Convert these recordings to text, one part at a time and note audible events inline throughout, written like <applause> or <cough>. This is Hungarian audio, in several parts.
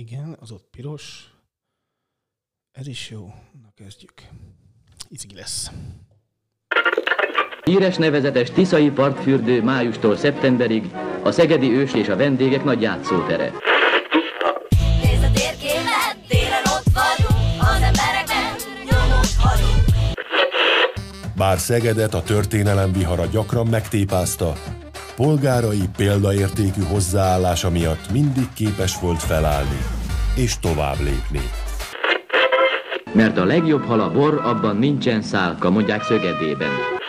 Igen, az ott piros. Ez is jó. Na kezdjük. Izgi lesz. Híres nevezetes Tiszai partfürdő májustól szeptemberig a Szegedi Ős és a vendégek nagy játszótere. Nézd a térképet, télen ott vagyunk, az emberekben nyomot hagyunk. Bár Szegedet a történelem vihara gyakran megtépázta, polgárai példaértékű hozzáállása miatt mindig képes volt felállni és tovább lépni. Mert a legjobb hal a bor, abban nincsen szálka, mondják Szögedében.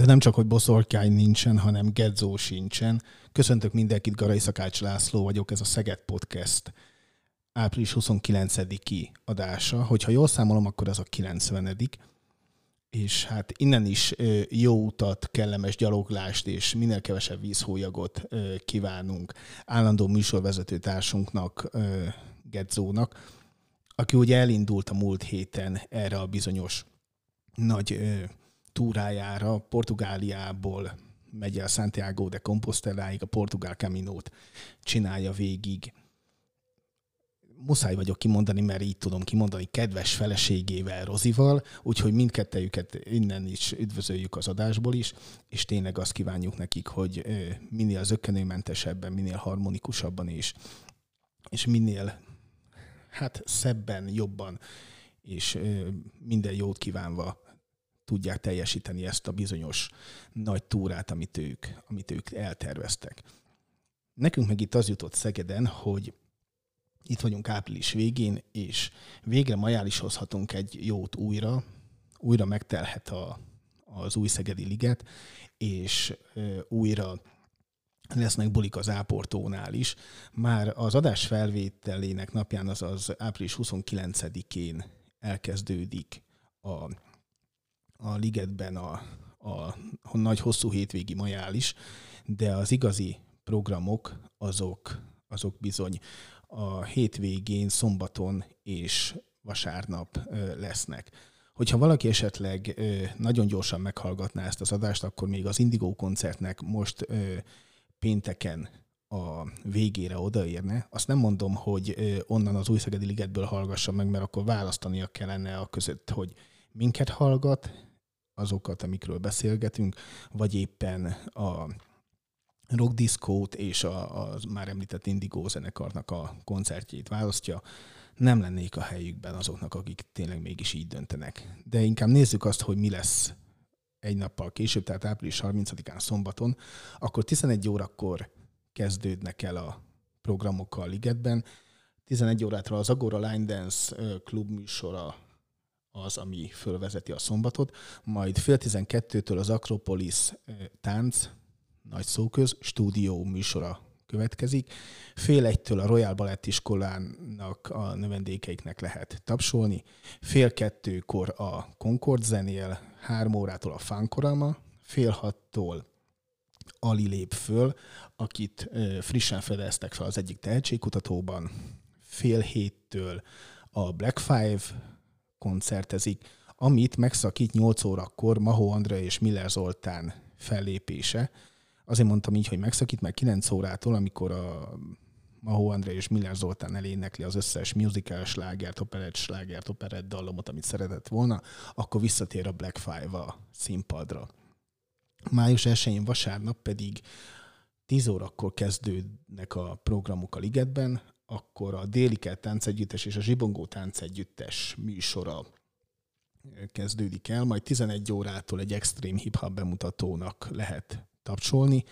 De nem csak, hogy boszorkány nincsen, hanem gedzó sincsen. Köszöntök mindenkit, Garai Szakács László vagyok, ez a Szeged Podcast április 29-i adása. Hogyha jól számolom, akkor ez a 90 és hát innen is jó utat, kellemes gyaloglást és minél kevesebb vízhólyagot kívánunk állandó műsorvezető társunknak, Gedzónak, aki ugye elindult a múlt héten erre a bizonyos nagy túrájára, Portugáliából megy el Santiago de Composteláig, a Portugál Caminót csinálja végig. Muszáj vagyok kimondani, mert így tudom kimondani, kedves feleségével, Rozival, úgyhogy mindkettejüket innen is üdvözöljük az adásból is, és tényleg azt kívánjuk nekik, hogy minél zökkenőmentesebben, minél harmonikusabban és, és minél hát szebben, jobban, és minden jót kívánva tudják teljesíteni ezt a bizonyos nagy túrát, amit ők, amit ők elterveztek. Nekünk meg itt az jutott Szegeden, hogy itt vagyunk április végén, és végre ma el is hozhatunk egy jót újra, újra megtelhet a, az új Szegedi Liget, és újra lesznek bulik az Áportónál is. Már az adás felvételének napján, azaz április 29-én elkezdődik a a ligetben a, a, a nagy hosszú hétvégi majál is, de az igazi programok azok, azok bizony a hétvégén, szombaton és vasárnap lesznek. Hogyha valaki esetleg nagyon gyorsan meghallgatná ezt az adást, akkor még az Indigo koncertnek most pénteken a végére odaérne. Azt nem mondom, hogy onnan az Újszegedi Ligetből hallgassa meg, mert akkor választania kellene a között, hogy minket hallgat, azokat, amikről beszélgetünk, vagy éppen a rock diszkót és a, a már említett Indigo zenekarnak a koncertjét választja, nem lennék a helyükben azoknak, akik tényleg mégis így döntenek. De inkább nézzük azt, hogy mi lesz egy nappal később, tehát április 30-án szombaton, akkor 11 órakor kezdődnek el a programok a ligetben. 11 órától az Agora Line Dance klub műsora az, ami fölvezeti a szombatot, majd fél tizenkettőtől az Akropolis tánc, nagy szóköz, stúdió műsora következik. Fél egytől a Royal Ballet iskolának a növendékeiknek lehet tapsolni. Fél kettőkor a Concord zenél, három órától a Fánkorama, fél hattól Ali lép föl, akit frissen fedeztek fel az egyik tehetségkutatóban, fél héttől a Black Five koncertezik, amit megszakít 8 órakor Mahó Andrea és Miller Zoltán fellépése. Azért mondtam így, hogy megszakít, mert 9 órától, amikor a Mahó Andrea és Miller Zoltán elénekli az összes musical slágert, operett slágert, operett dallamot, amit szeretett volna, akkor visszatér a Black Five a színpadra. Május 1-én vasárnap pedig 10 órakor kezdődnek a programok a Ligetben, akkor a Délikel táncegyüttes és a Zsibongó táncegyüttes műsora kezdődik el, majd 11 órától egy extrém hip-hop bemutatónak lehet tapsolni.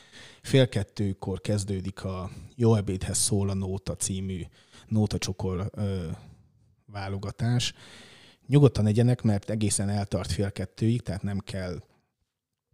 Fél kettőkor kezdődik a Jó ebédhez szól a Nóta című nótacsokor ö, válogatás. Nyugodtan egyenek, mert egészen eltart fél kettőig, tehát nem kell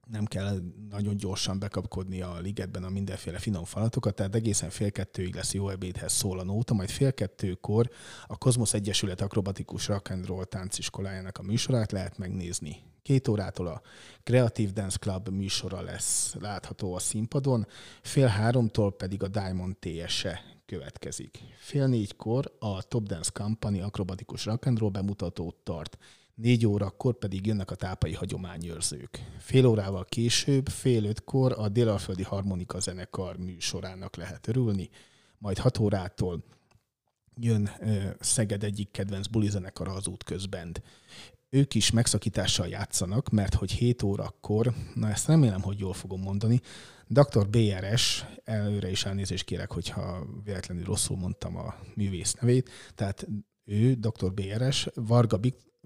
nem kell nagyon gyorsan bekapkodni a ligetben a mindenféle finom falatokat, tehát egészen fél kettőig lesz jó ebédhez szól a nóta, majd fél kettőkor a Kozmosz Egyesület akrobatikus rock and roll tánciskolájának a műsorát lehet megnézni. Két órától a Creative Dance Club műsora lesz látható a színpadon, fél háromtól pedig a Diamond TS-e következik. Fél négykor a Top Dance Company akrobatikus rock and roll bemutatót tart, négy órakor pedig jönnek a tápai hagyományőrzők. Fél órával később, fél ötkor a Délalföldi Harmonika Zenekar műsorának lehet örülni, majd hat órától jön Szeged egyik kedvenc bulizenekara az útközbend. Ők is megszakítással játszanak, mert hogy 7 órakor, na ezt remélem, hogy jól fogom mondani, Dr. BRS, előre is elnézést kérek, hogyha véletlenül rosszul mondtam a művész nevét, tehát ő, Dr. BRS, Varga,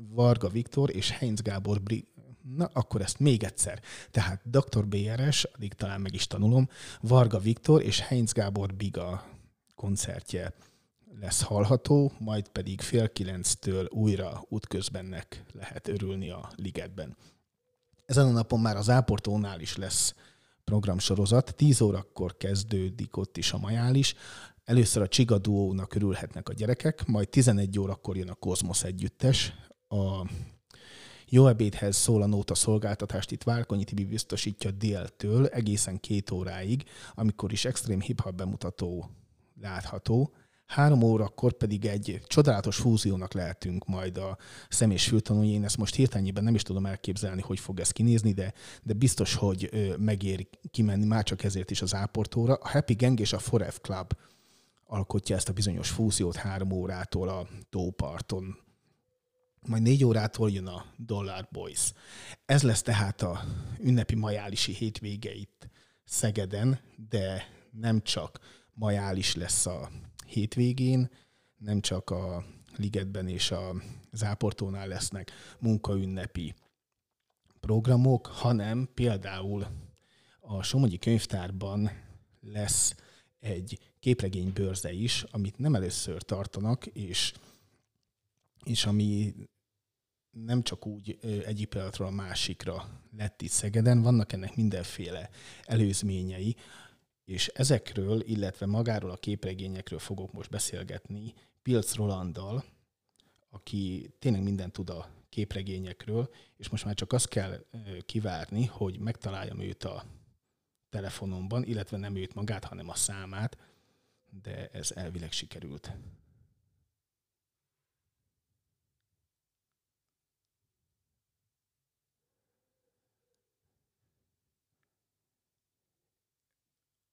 Varga Viktor és Heinz Gábor Bri- Na, akkor ezt még egyszer. Tehát Dr. BRS, addig talán meg is tanulom, Varga Viktor és Heinz Gábor Biga koncertje lesz hallható, majd pedig fél kilenctől újra útközbennek lehet örülni a ligetben. Ezen a napon már az Áportónál is lesz programsorozat. 10 órakor kezdődik ott is a majális. Először a Csiga örülhetnek a gyerekek, majd 11 órakor jön a Kozmosz együttes. A jó ebédhez szól a nóta szolgáltatást itt Várkonyi Tibi biztosítja déltől egészen két óráig, amikor is extrém hip-hop bemutató látható. Három órakor pedig egy csodálatos fúziónak lehetünk majd a szem és fültanúi. Én ezt most hirtelenjében nem is tudom elképzelni, hogy fog ez kinézni, de, de biztos, hogy megér kimenni már csak ezért is az áportóra. A Happy Gang és a Forever Club alkotja ezt a bizonyos fúziót három órától a tóparton. Majd négy órától jön a Dollar Boys. Ez lesz tehát a ünnepi majálisi hétvége itt Szegeden, de nem csak majális lesz a hétvégén, nem csak a Ligetben és a Záportónál lesznek munkaünnepi programok, hanem például a Somogyi Könyvtárban lesz egy képregénybőrze is, amit nem először tartanak, és, és ami nem csak úgy egyik pillanatról a másikra lett itt Szegeden, vannak ennek mindenféle előzményei, és ezekről, illetve magáról a képregényekről fogok most beszélgetni Pilc Rolanddal, aki tényleg mindent tud a képregényekről, és most már csak azt kell kivárni, hogy megtaláljam őt a telefonomban, illetve nem őt magát, hanem a számát, de ez elvileg sikerült.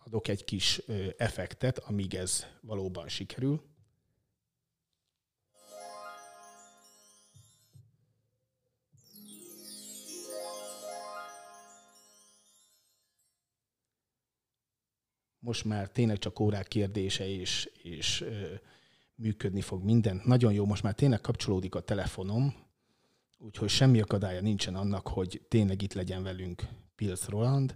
Adok egy kis effektet, amíg ez valóban sikerül. most már tényleg csak órák kérdése, és, és ö, működni fog minden. Nagyon jó, most már tényleg kapcsolódik a telefonom, úgyhogy semmi akadálya nincsen annak, hogy tényleg itt legyen velünk Pilz Roland.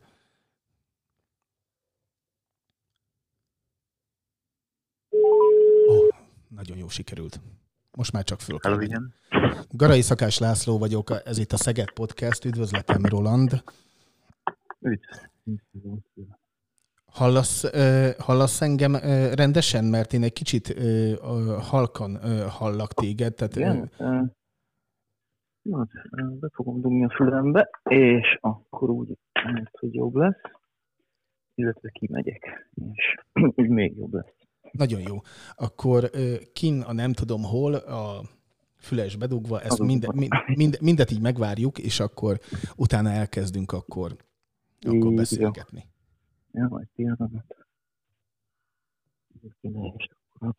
Nagyon jó sikerült. Most már csak föl kell igen. Garai Szakás László vagyok, ez itt a Szeged Podcast. Üdvözletem, Roland. Üdv. Hallasz, hallasz engem rendesen? Mert én egy kicsit halkan hallak téged. Tehát, Igen. Na, hát, be fogom dugni a fülembe, és akkor úgy, hogy jobb lesz, illetve kimegyek, és úgy <clears throat> még jobb lesz. Nagyon jó. Akkor kin a nem tudom hol, a füles bedugva, ezt minden, mind, mind, mindet így megvárjuk, és akkor utána elkezdünk akkor, akkor beszélgetni. Ja, majd pillanat. Kéne is akkor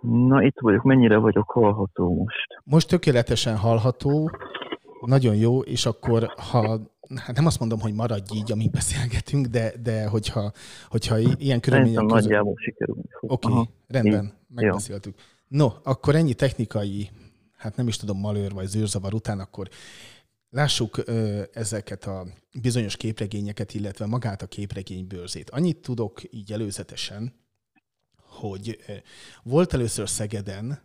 Na, itt vagyok. Mennyire vagyok hallható most? Most tökéletesen hallható, nagyon jó, és akkor ha hát nem azt mondom, hogy maradj így, amíg beszélgetünk, de, de hogyha, hogyha ilyen körülmények között... nagyjából sikerülni fog. Oké, Aha. okay, rendben, Jó. megbeszéltük. No, akkor ennyi technikai, hát nem is tudom, malőr vagy zűrzavar után, akkor lássuk ö, ezeket a bizonyos képregényeket, illetve magát a képregénybőrzét. Annyit tudok így előzetesen, hogy volt először Szegeden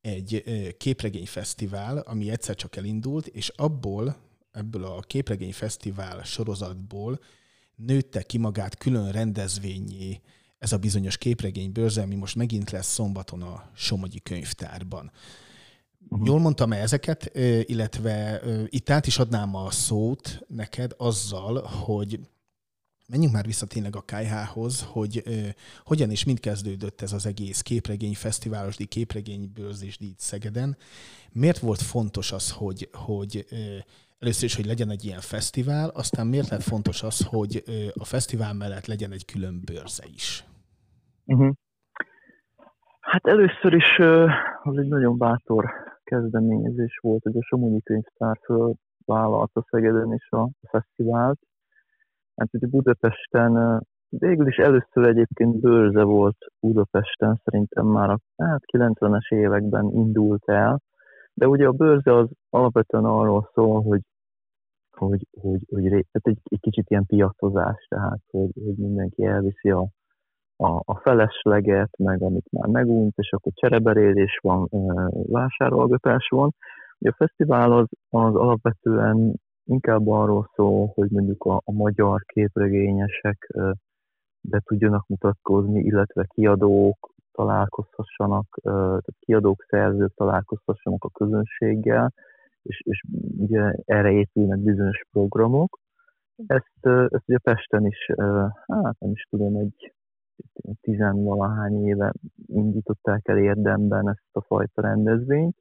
egy képregényfesztivál, ami egyszer csak elindult, és abból, ebből a képregényfesztivál sorozatból nőtte ki magát külön rendezvényé ez a bizonyos képregénybőrze, ami most megint lesz szombaton a Somogyi könyvtárban. Jól mondtam-e ezeket, ö, illetve itt át is adnám a szót neked azzal, hogy menjünk már vissza tényleg a KH-hoz, hogy ö, hogyan és mind kezdődött ez az egész képregény, fesztiválosdi képregény bőrzésdíj Szegeden. Miért volt fontos az, hogy, hogy ö, először is, hogy legyen egy ilyen fesztivál, aztán miért lett fontos az, hogy ö, a fesztivál mellett legyen egy külön bőrze is? Uh-huh. Hát először is ö, az egy nagyon bátor kezdeményezés volt, hogy a Somogyi Könyvtár fölvállalta Szegeden is a fesztivált. Hát ugye Budapesten, végül is először egyébként bőrze volt Budapesten, szerintem már a hát 90-es években indult el, de ugye a bőrze az alapvetően arról szól, hogy hogy, hogy, hogy tehát egy, egy kicsit ilyen piacozás, tehát hogy, hogy mindenki elviszi a, a, a felesleget, meg amit már megunt, és akkor csereberélés van, vásárolgatás van. Ugye a fesztivál az, az alapvetően inkább arról szól, hogy mondjuk a, a magyar képregényesek be tudjanak mutatkozni, illetve kiadók találkozhassanak, tehát kiadók, szerzők találkozhassanak a közönséggel, és, és ugye erre épülnek bizonyos programok. Ezt, ezt ugye Pesten is, hát nem is tudom, egy tizenvalahány éve indították el érdemben ezt a fajta rendezvényt.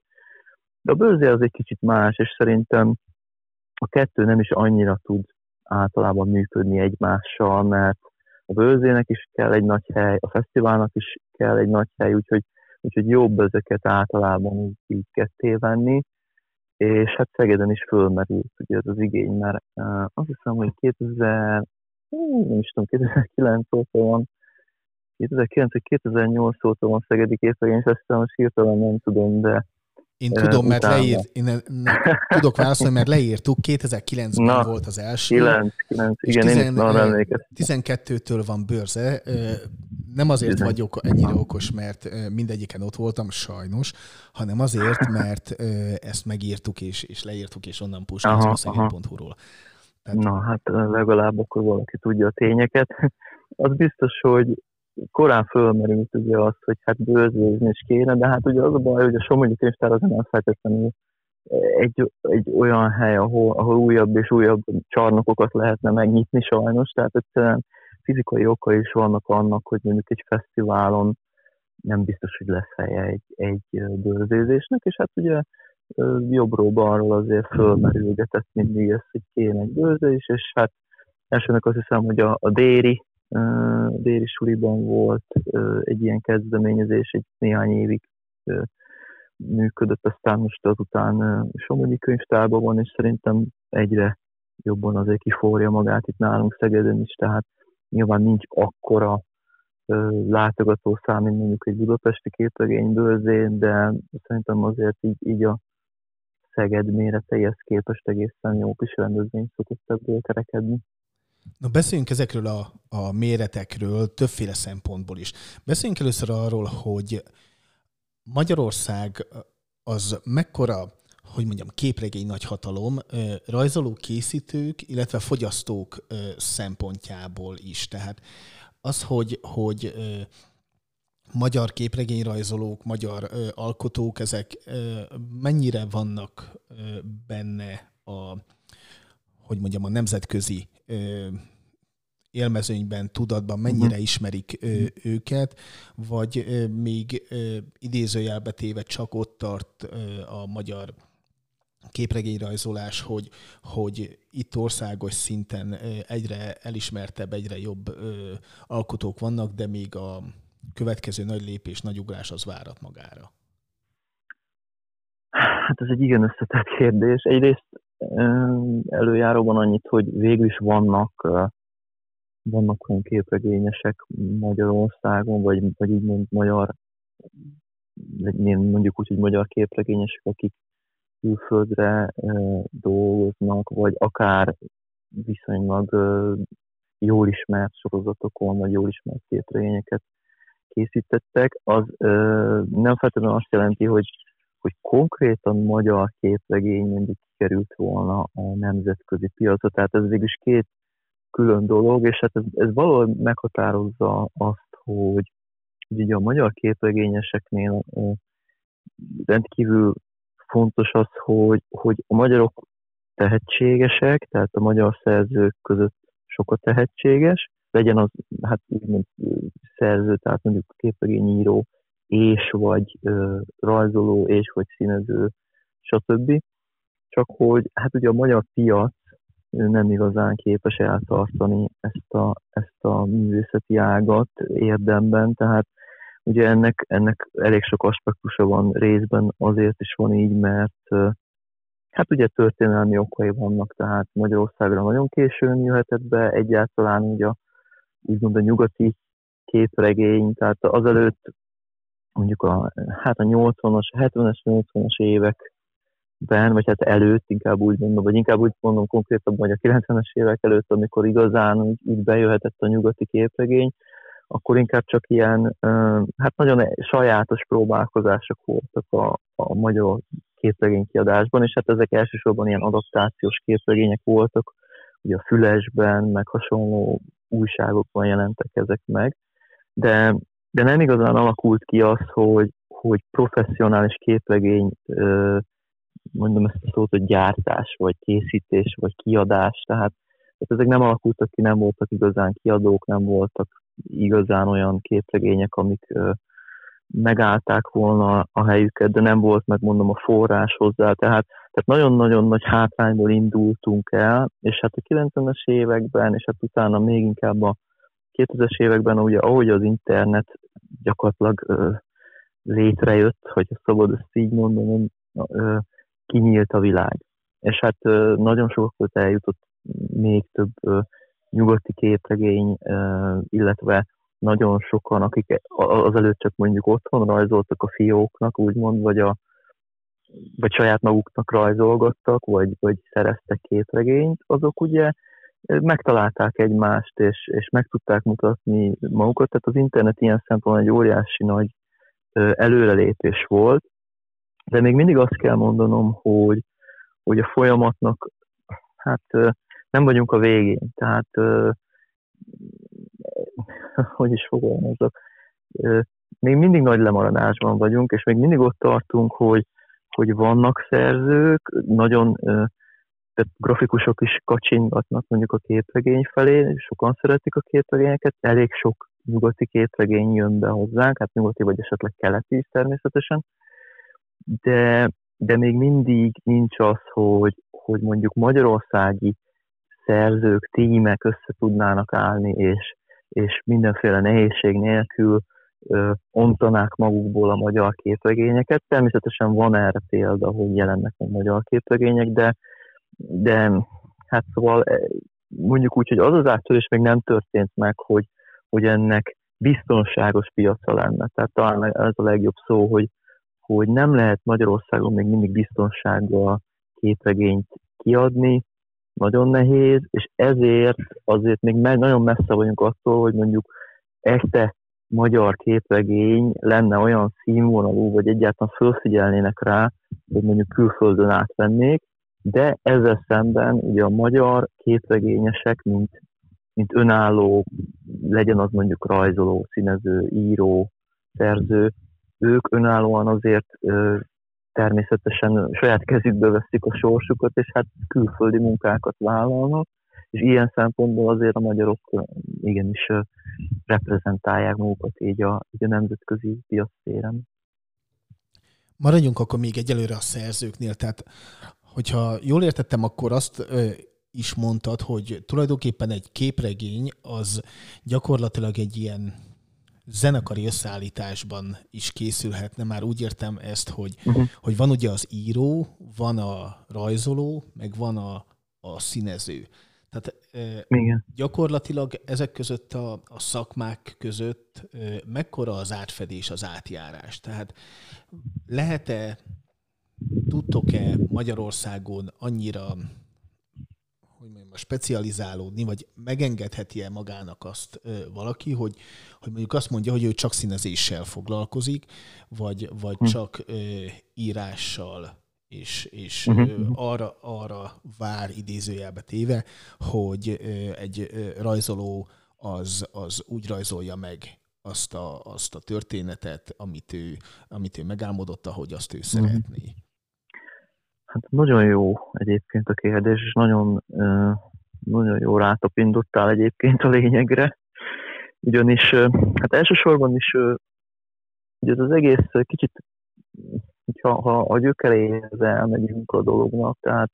De a bőrzé az egy kicsit más, és szerintem a kettő nem is annyira tud általában működni egymással, mert a bőrzének is kell egy nagy hely, a fesztiválnak is kell egy nagy hely, úgyhogy, úgyhogy jobb ezeket általában így, így ketté venni. És hát Szegeden is fölmerült ugye ez az igény, mert uh, azt hiszem, hogy 2000, hú, nem is tudom, 2009 óta van 2009 vagy 2008 óta van Szegedi Képregény Fesztivál, most hirtelen nem tudom, de Én tudom, mert utána. leírt, én ne, tudok válaszolni, mert leírtuk, 2009-ben Na, volt az első. 9, 9, és igen, én is tizen- arra ö, emlékeztem. 12-től van bőrze. Nem azért vagyok ennyire okos, mert mindegyiken ott voltam, sajnos, hanem azért, mert ezt megírtuk és, és leírtuk, és onnan puskázom Aha, a szeged.hu-ról. Tehát- Na, hát legalább akkor valaki tudja a tényeket. <laughs> Az biztos, hogy korán fölmerült ugye az, hogy hát bőrzőzni is kéne, de hát ugye az a baj, hogy a Somogyi Könyvtár az nem feltétlenül egy, egy olyan hely, ahol, ahol újabb és újabb csarnokokat lehetne megnyitni sajnos, tehát egyszerűen fizikai oka is vannak annak, hogy mondjuk egy fesztiválon nem biztos, hogy lesz helye egy, egy bőrzézésnek, és hát ugye jobbról balról azért fölmerülgetett mindig ezt, hogy kéne egy bőrzés, és hát elsőnek azt hiszem, hogy a, a déri, ö, déri suliban volt egy ilyen kezdeményezés, egy néhány évig működött, aztán most azután Somogyi könyvtárban van, és szerintem egyre jobban azért kiforja magát itt nálunk Szegeden is, tehát nyilván nincs akkora ö, látogatószám, mint mondjuk egy budapesti képregénybőrzén, de szerintem azért így, így a Szeged méreteihez képest egészen jó kis rendezvény szokott ebből kerekedni. Na beszéljünk ezekről a, a méretekről többféle szempontból is. Beszéljünk először arról, hogy Magyarország az mekkora, hogy mondjam, képregény nagyhatalom ö, rajzoló készítők, illetve fogyasztók szempontjából is. Tehát az, hogy, hogy magyar képregényrajzolók, magyar alkotók, ezek mennyire vannak benne a, hogy mondjam, a nemzetközi élmezőnyben, tudatban mennyire ismerik ö, őket, vagy ö, még ö, idézőjelbe téve csak ott tart ö, a magyar képregényrajzolás, hogy, hogy itt országos szinten ö, egyre elismertebb, egyre jobb ö, alkotók vannak, de még a következő nagy lépés, nagy ugrás az várat magára. Hát ez egy igen összetett kérdés. Egyrészt előjáróban annyit, hogy végül is vannak vannak olyan képregényesek Magyarországon, vagy, vagy így mond magyar, mondjuk úgy, hogy magyar képregényesek, akik külföldre dolgoznak, vagy akár viszonylag jól ismert sorozatokon, vagy jól ismert képregényeket készítettek, az ö, nem feltétlenül azt jelenti, hogy, hogy konkrétan magyar képregény mondjuk került volna a nemzetközi piacra. Tehát ez végül is két külön dolog, és hát ez, ez valahol meghatározza azt, hogy ugye a magyar képregényeseknél rendkívül fontos az, hogy, hogy a magyarok tehetségesek, tehát a magyar szerzők között sok a tehetséges, legyen az hát úgymond szerző, tehát mondjuk képregényíró, és vagy ö, rajzoló, és vagy színező, stb. Csak hogy hát ugye a magyar piac nem igazán képes eltartani ezt a, ezt a művészeti ágat érdemben, tehát ugye ennek, ennek elég sok aspektusa van részben, azért is van így, mert hát ugye történelmi okai vannak, tehát Magyarországra nagyon későn jöhetett be egyáltalán ugye úgymond a nyugati képregény, tehát azelőtt mondjuk a, hát a 80-as, 70-es, 80-as évek ben, vagy hát előtt, inkább úgy mondom, vagy inkább úgy mondom konkrétabban, hogy a 90-es évek előtt, amikor igazán úgy, úgy bejöhetett a nyugati képregény, akkor inkább csak ilyen, hát nagyon sajátos próbálkozások voltak a, a magyar képregény kiadásban, és hát ezek elsősorban ilyen adaptációs képregények voltak, ugye a Fülesben, meg hasonló újságokban jelentek ezek meg, de, de nem igazán alakult ki az, hogy, hogy professzionális képregény mondom ezt a szót, hogy gyártás, vagy készítés, vagy kiadás, tehát, ezek nem alakultak ki, nem voltak igazán kiadók, nem voltak igazán olyan képregények, amik megállták volna a helyüket, de nem volt meg mondom a forrás hozzá, tehát, tehát nagyon-nagyon nagy hátrányból indultunk el, és hát a 90-es években, és hát utána még inkább a 2000-es években, ugye ahogy az internet gyakorlatilag ö, létrejött, hogy szabad ezt így mondom, ö, kinyílt a világ. És hát nagyon sokat eljutott még több nyugati képregény, illetve nagyon sokan, akik azelőtt csak mondjuk otthon rajzoltak a fióknak, úgymond, vagy, a, vagy saját maguknak rajzolgattak, vagy, vagy szereztek képregényt, azok ugye megtalálták egymást, és, és meg tudták mutatni magukat. Tehát az internet ilyen szempontból egy óriási nagy előrelépés volt, de még mindig azt kell mondanom, hogy, hogy a folyamatnak hát nem vagyunk a végén. Tehát <laughs> hogy is fogalmazok, még mindig nagy lemaradásban vagyunk, és még mindig ott tartunk, hogy, hogy vannak szerzők, nagyon tehát grafikusok is kacsingatnak mondjuk a képregény felé, sokan szeretik a képregényeket, elég sok nyugati képregény jön be hozzánk, hát nyugati vagy esetleg keleti is természetesen, de, de még mindig nincs az, hogy, hogy mondjuk magyarországi szerzők, tímek össze tudnának állni, és, és mindenféle nehézség nélkül ö, ontanák magukból a magyar képregényeket. Természetesen van erre példa, hogy jelennek a magyar képregények, de, de hát szóval mondjuk úgy, hogy az az áttörés még nem történt meg, hogy, hogy ennek biztonságos piaca lenne. Tehát talán ez a legjobb szó, hogy, hogy nem lehet Magyarországon még mindig biztonsággal képregényt kiadni, nagyon nehéz, és ezért azért még nagyon messze vagyunk attól, hogy mondjuk este magyar képregény lenne olyan színvonalú, vagy egyáltalán felfigyelnének rá, hogy mondjuk külföldön átvennék, de ezzel szemben ugye a magyar képregényesek, mint, mint önálló, legyen az mondjuk rajzoló, színező, író, szerző, ők önállóan azért természetesen saját kezükbe veszik a sorsukat, és hát külföldi munkákat vállalnak, és ilyen szempontból azért a magyarok igenis reprezentálják magukat így a, így a nemzetközi piactéren. Maradjunk akkor még egyelőre a szerzőknél, tehát hogyha jól értettem, akkor azt ö, is mondtad, hogy tulajdonképpen egy képregény az gyakorlatilag egy ilyen zenekari összeállításban is készülhetne. Már úgy értem ezt, hogy, uh-huh. hogy van ugye az író, van a rajzoló, meg van a, a színező. Tehát Igen. gyakorlatilag ezek között a, a szakmák között mekkora az átfedés, az átjárás? Tehát lehet-e, tudtok-e Magyarországon annyira hogy mondjam, specializálódni, vagy megengedheti-e magának azt valaki, hogy, hogy mondjuk azt mondja, hogy ő csak színezéssel foglalkozik, vagy, vagy hm. csak ö, írással, és, és uh-huh. ö, arra, arra vár idézőjelbe téve, hogy ö, egy ö, rajzoló az, az úgy rajzolja meg azt a, azt a történetet, amit ő, amit ő megálmodott, ahogy azt ő uh-huh. szeretné. Hát nagyon jó egyébként a kérdés, és nagyon, nagyon jó rátapintottál egyébként a lényegre. Ugyanis, hát elsősorban is ugye ez az egész kicsit, hogyha ha a gyökeréhez elmegyünk a dolognak, tehát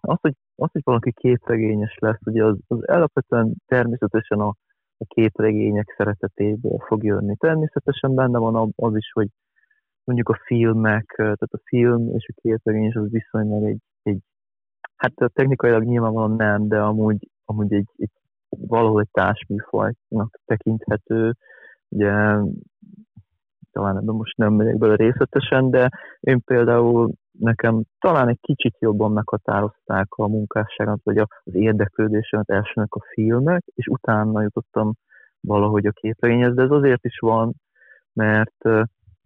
az, hogy, az, hogy valaki képregényes lesz, ugye az, az alapvetően természetesen a, a képregények szeretetéből fog jönni. Természetesen benne van az is, hogy mondjuk a filmek, tehát a film és a képregény az viszonylag egy, egy hát technikailag nyilvánvalóan nem, de amúgy, amúgy egy, egy valahol egy társműfajnak tekinthető. Ugye talán ebben most nem megyek bele részletesen, de én például nekem talán egy kicsit jobban meghatározták a munkásságot, vagy az érdeklődésemet elsőnek a filmek, és utána jutottam valahogy a képregényhez, de ez azért is van, mert,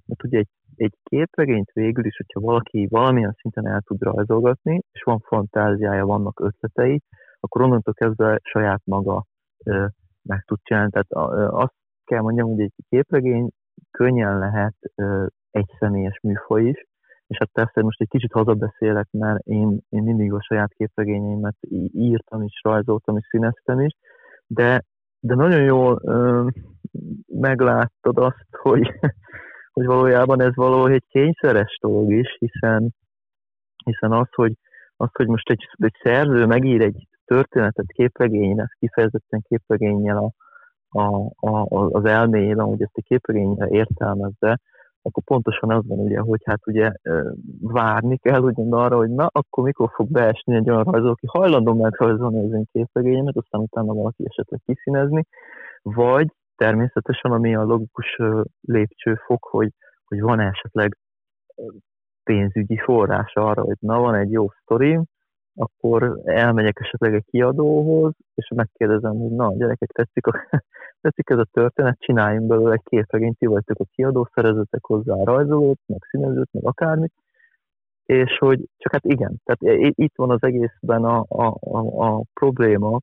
mert ugye egy egy képregényt végül is, hogyha valaki valamilyen szinten el tud rajzolgatni, és van fantáziája, vannak ötletei, akkor onnantól kezdve saját maga ö, meg tud csinálni. Tehát ö, azt kell mondjam, hogy egy képregény könnyen lehet ö, egy személyes műfaj is, és hát persze most egy kicsit hazabeszélek, mert én, én mindig a saját képregényeimet írtam is, rajzoltam is, színeztem is, de, de nagyon jól ö, megláttad azt, hogy <laughs> hogy valójában ez valahogy egy kényszeres dolog is, hiszen, hiszen az, hogy, az, hogy most egy, egy szerző megír egy történetet képregénynek, kifejezetten képregényel a, a, a, az elméjében, hogy ezt a képregényre értelmezze, akkor pontosan az van ugye, hogy hát ugye várni kell ugyan arra, hogy na, akkor mikor fog beesni egy olyan rajzoló, aki hajlandó megrajzolni az én képregényemet, aztán utána valaki esetleg kiszínezni, vagy természetesen, ami a logikus lépcsőfok, hogy, hogy van esetleg pénzügyi forrás arra, hogy na van egy jó sztorim, akkor elmegyek esetleg egy kiadóhoz, és megkérdezem, hogy na, gyerekek, tetszik, a, <laughs> tetszik ez a történet, csináljunk belőle egy képregényt, ti vagytok a kiadó, szerezetek hozzá rajzolót, meg színezőt, meg akármit, és hogy csak hát igen, tehát itt van az egészben a, a, a, a probléma,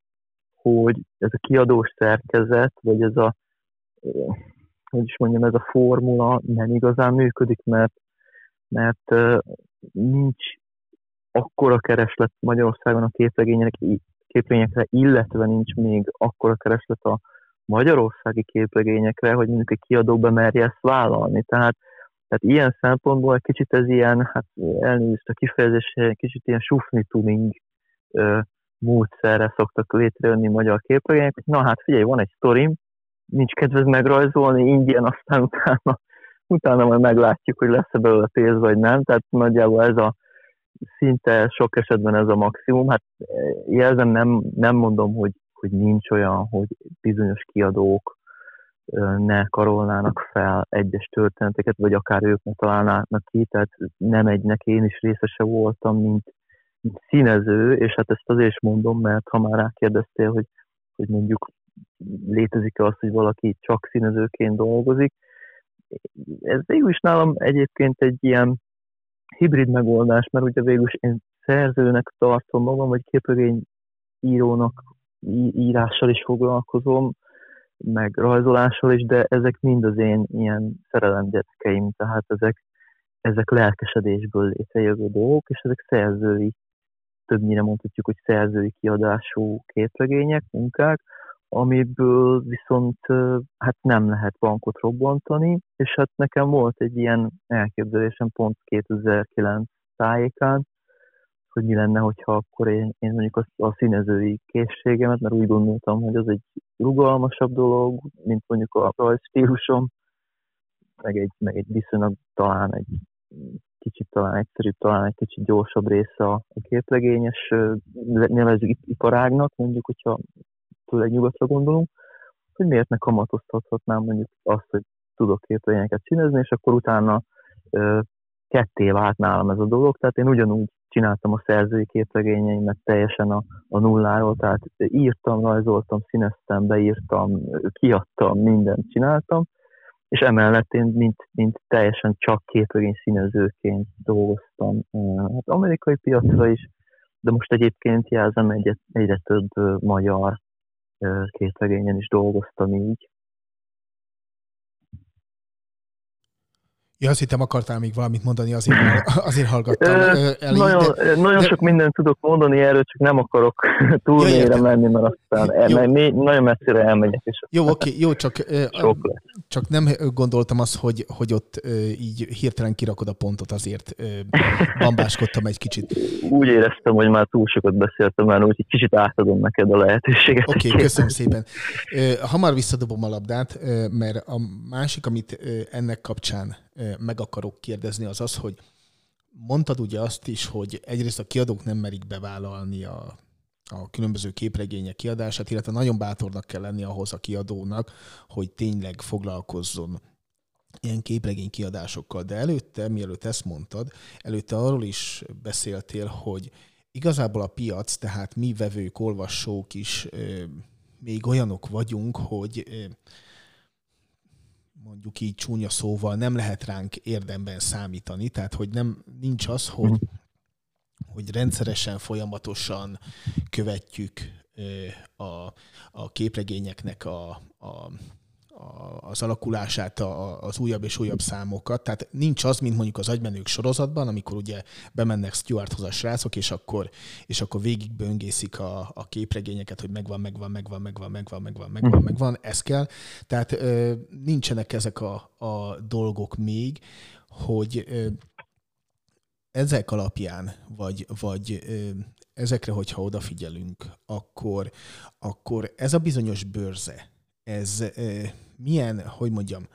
hogy ez a kiadós szerkezet, vagy ez a hogy is mondjam, ez a formula nem igazán működik, mert, mert nincs akkora kereslet Magyarországon a képregények, képregényekre, illetve nincs még akkora kereslet a magyarországi képregényekre, hogy mondjuk egy kiadó bemerje ezt vállalni. Tehát, tehát ilyen szempontból egy kicsit ez ilyen, hát elnézést a kifejezés, kicsit ilyen sufni tuning módszerre szoktak létrejönni magyar képregények, na hát figyelj, van egy sztorim, nincs kedved megrajzolni ingyen, aztán utána, utána majd meglátjuk, hogy lesz-e belőle pénz vagy nem. Tehát nagyjából ez a szinte sok esetben ez a maximum. Hát eh, jelzem, nem, nem mondom, hogy, hogy nincs olyan, hogy bizonyos kiadók ne karolnának fel egyes történeteket, vagy akár ők ne találnának ki, tehát nem egynek én is részese voltam, mint, mint színező, és hát ezt azért is mondom, mert ha már rákérdeztél, hogy, hogy mondjuk létezik-e az, hogy valaki csak színezőként dolgozik. Ez végül is nálam egyébként egy ilyen hibrid megoldás, mert ugye végül is én szerzőnek tartom magam, vagy képregény írónak írással is foglalkozom, meg rajzolással is, de ezek mind az én ilyen szerelemgyerekeim, tehát ezek, ezek lelkesedésből létrejövő dolgok, és ezek szerzői, többnyire mondhatjuk, hogy szerzői kiadású képregények, munkák, amiből viszont hát nem lehet bankot robbantani, és hát nekem volt egy ilyen elképzelésem pont 2009 tájékán, hogy mi lenne, hogyha akkor én, én mondjuk a, a színezői készségemet, mert úgy gondoltam, hogy az egy rugalmasabb dolog, mint mondjuk a rajzstílusom, meg egy, meg egy viszonylag talán egy kicsit talán egyszerűbb, talán egy kicsit gyorsabb része a képregényes nevező iparágnak, mondjuk, hogyha főleg nyugatra gondolunk, hogy miért ne kamatoztathatnám mondjuk azt, hogy tudok képregényeket színezni, és akkor utána ö, ketté vált nálam ez a dolog, tehát én ugyanúgy csináltam a szerzői képregényeimet teljesen a, a nulláról, tehát írtam, rajzoltam, színeztem, beírtam, kiadtam, mindent csináltam, és emellett én mint, mint teljesen csak képregény színezőként dolgoztam hát amerikai piacra is, de most egyébként jelzem egyre, egyre több magyar képregényen is dolgoztam így. Ja, azt hittem akartál még valamit mondani, azért, azért hallgattam elég, nagyon, de, nagyon de- sok mindent tudok mondani erről, csak nem akarok <laughs> túl Ja, menni, mert aztán Jó. el, nagyon messzire elmegyek, és jó, oké, jó, csak, <laughs> sok lesz. csak nem gondoltam azt, hogy, hogy ott így hirtelen kirakod a pontot, azért bambáskodtam egy kicsit. <laughs> Úgy éreztem, hogy már túl sokat beszéltem már, úgyhogy kicsit átadom neked a lehetőséget. Oké, okay, köszönöm szépen. Hamar visszadobom a labdát, mert a másik, amit ennek kapcsán meg akarok kérdezni, az az, hogy mondtad ugye azt is, hogy egyrészt a kiadók nem merik bevállalni a, a különböző képregények kiadását, illetve nagyon bátornak kell lenni ahhoz a kiadónak, hogy tényleg foglalkozzon ilyen képregény kiadásokkal. De előtte, mielőtt ezt mondtad, előtte arról is beszéltél, hogy igazából a piac, tehát mi vevők, olvasók is ö, még olyanok vagyunk, hogy ö, mondjuk így csúnya szóval nem lehet ránk érdemben számítani, tehát hogy nem nincs az, hogy, hogy rendszeresen, folyamatosan követjük a, a képregényeknek a, a, az alakulását, a, az újabb és újabb számokat. Tehát nincs az, mint mondjuk az agymenők sorozatban, amikor ugye bemennek Stuarthoz a srácok, és akkor, és akkor végig böngészik a, a képregényeket, hogy megvan, megvan, megvan, megvan, megvan, megvan, megvan, megvan, ez kell. Tehát ö, nincsenek ezek a, a dolgok még, hogy ö, ezek alapján, vagy, vagy ö, ezekre, hogyha odafigyelünk, akkor, akkor ez a bizonyos bőrze, ez ö, milyen, hogy mondjam,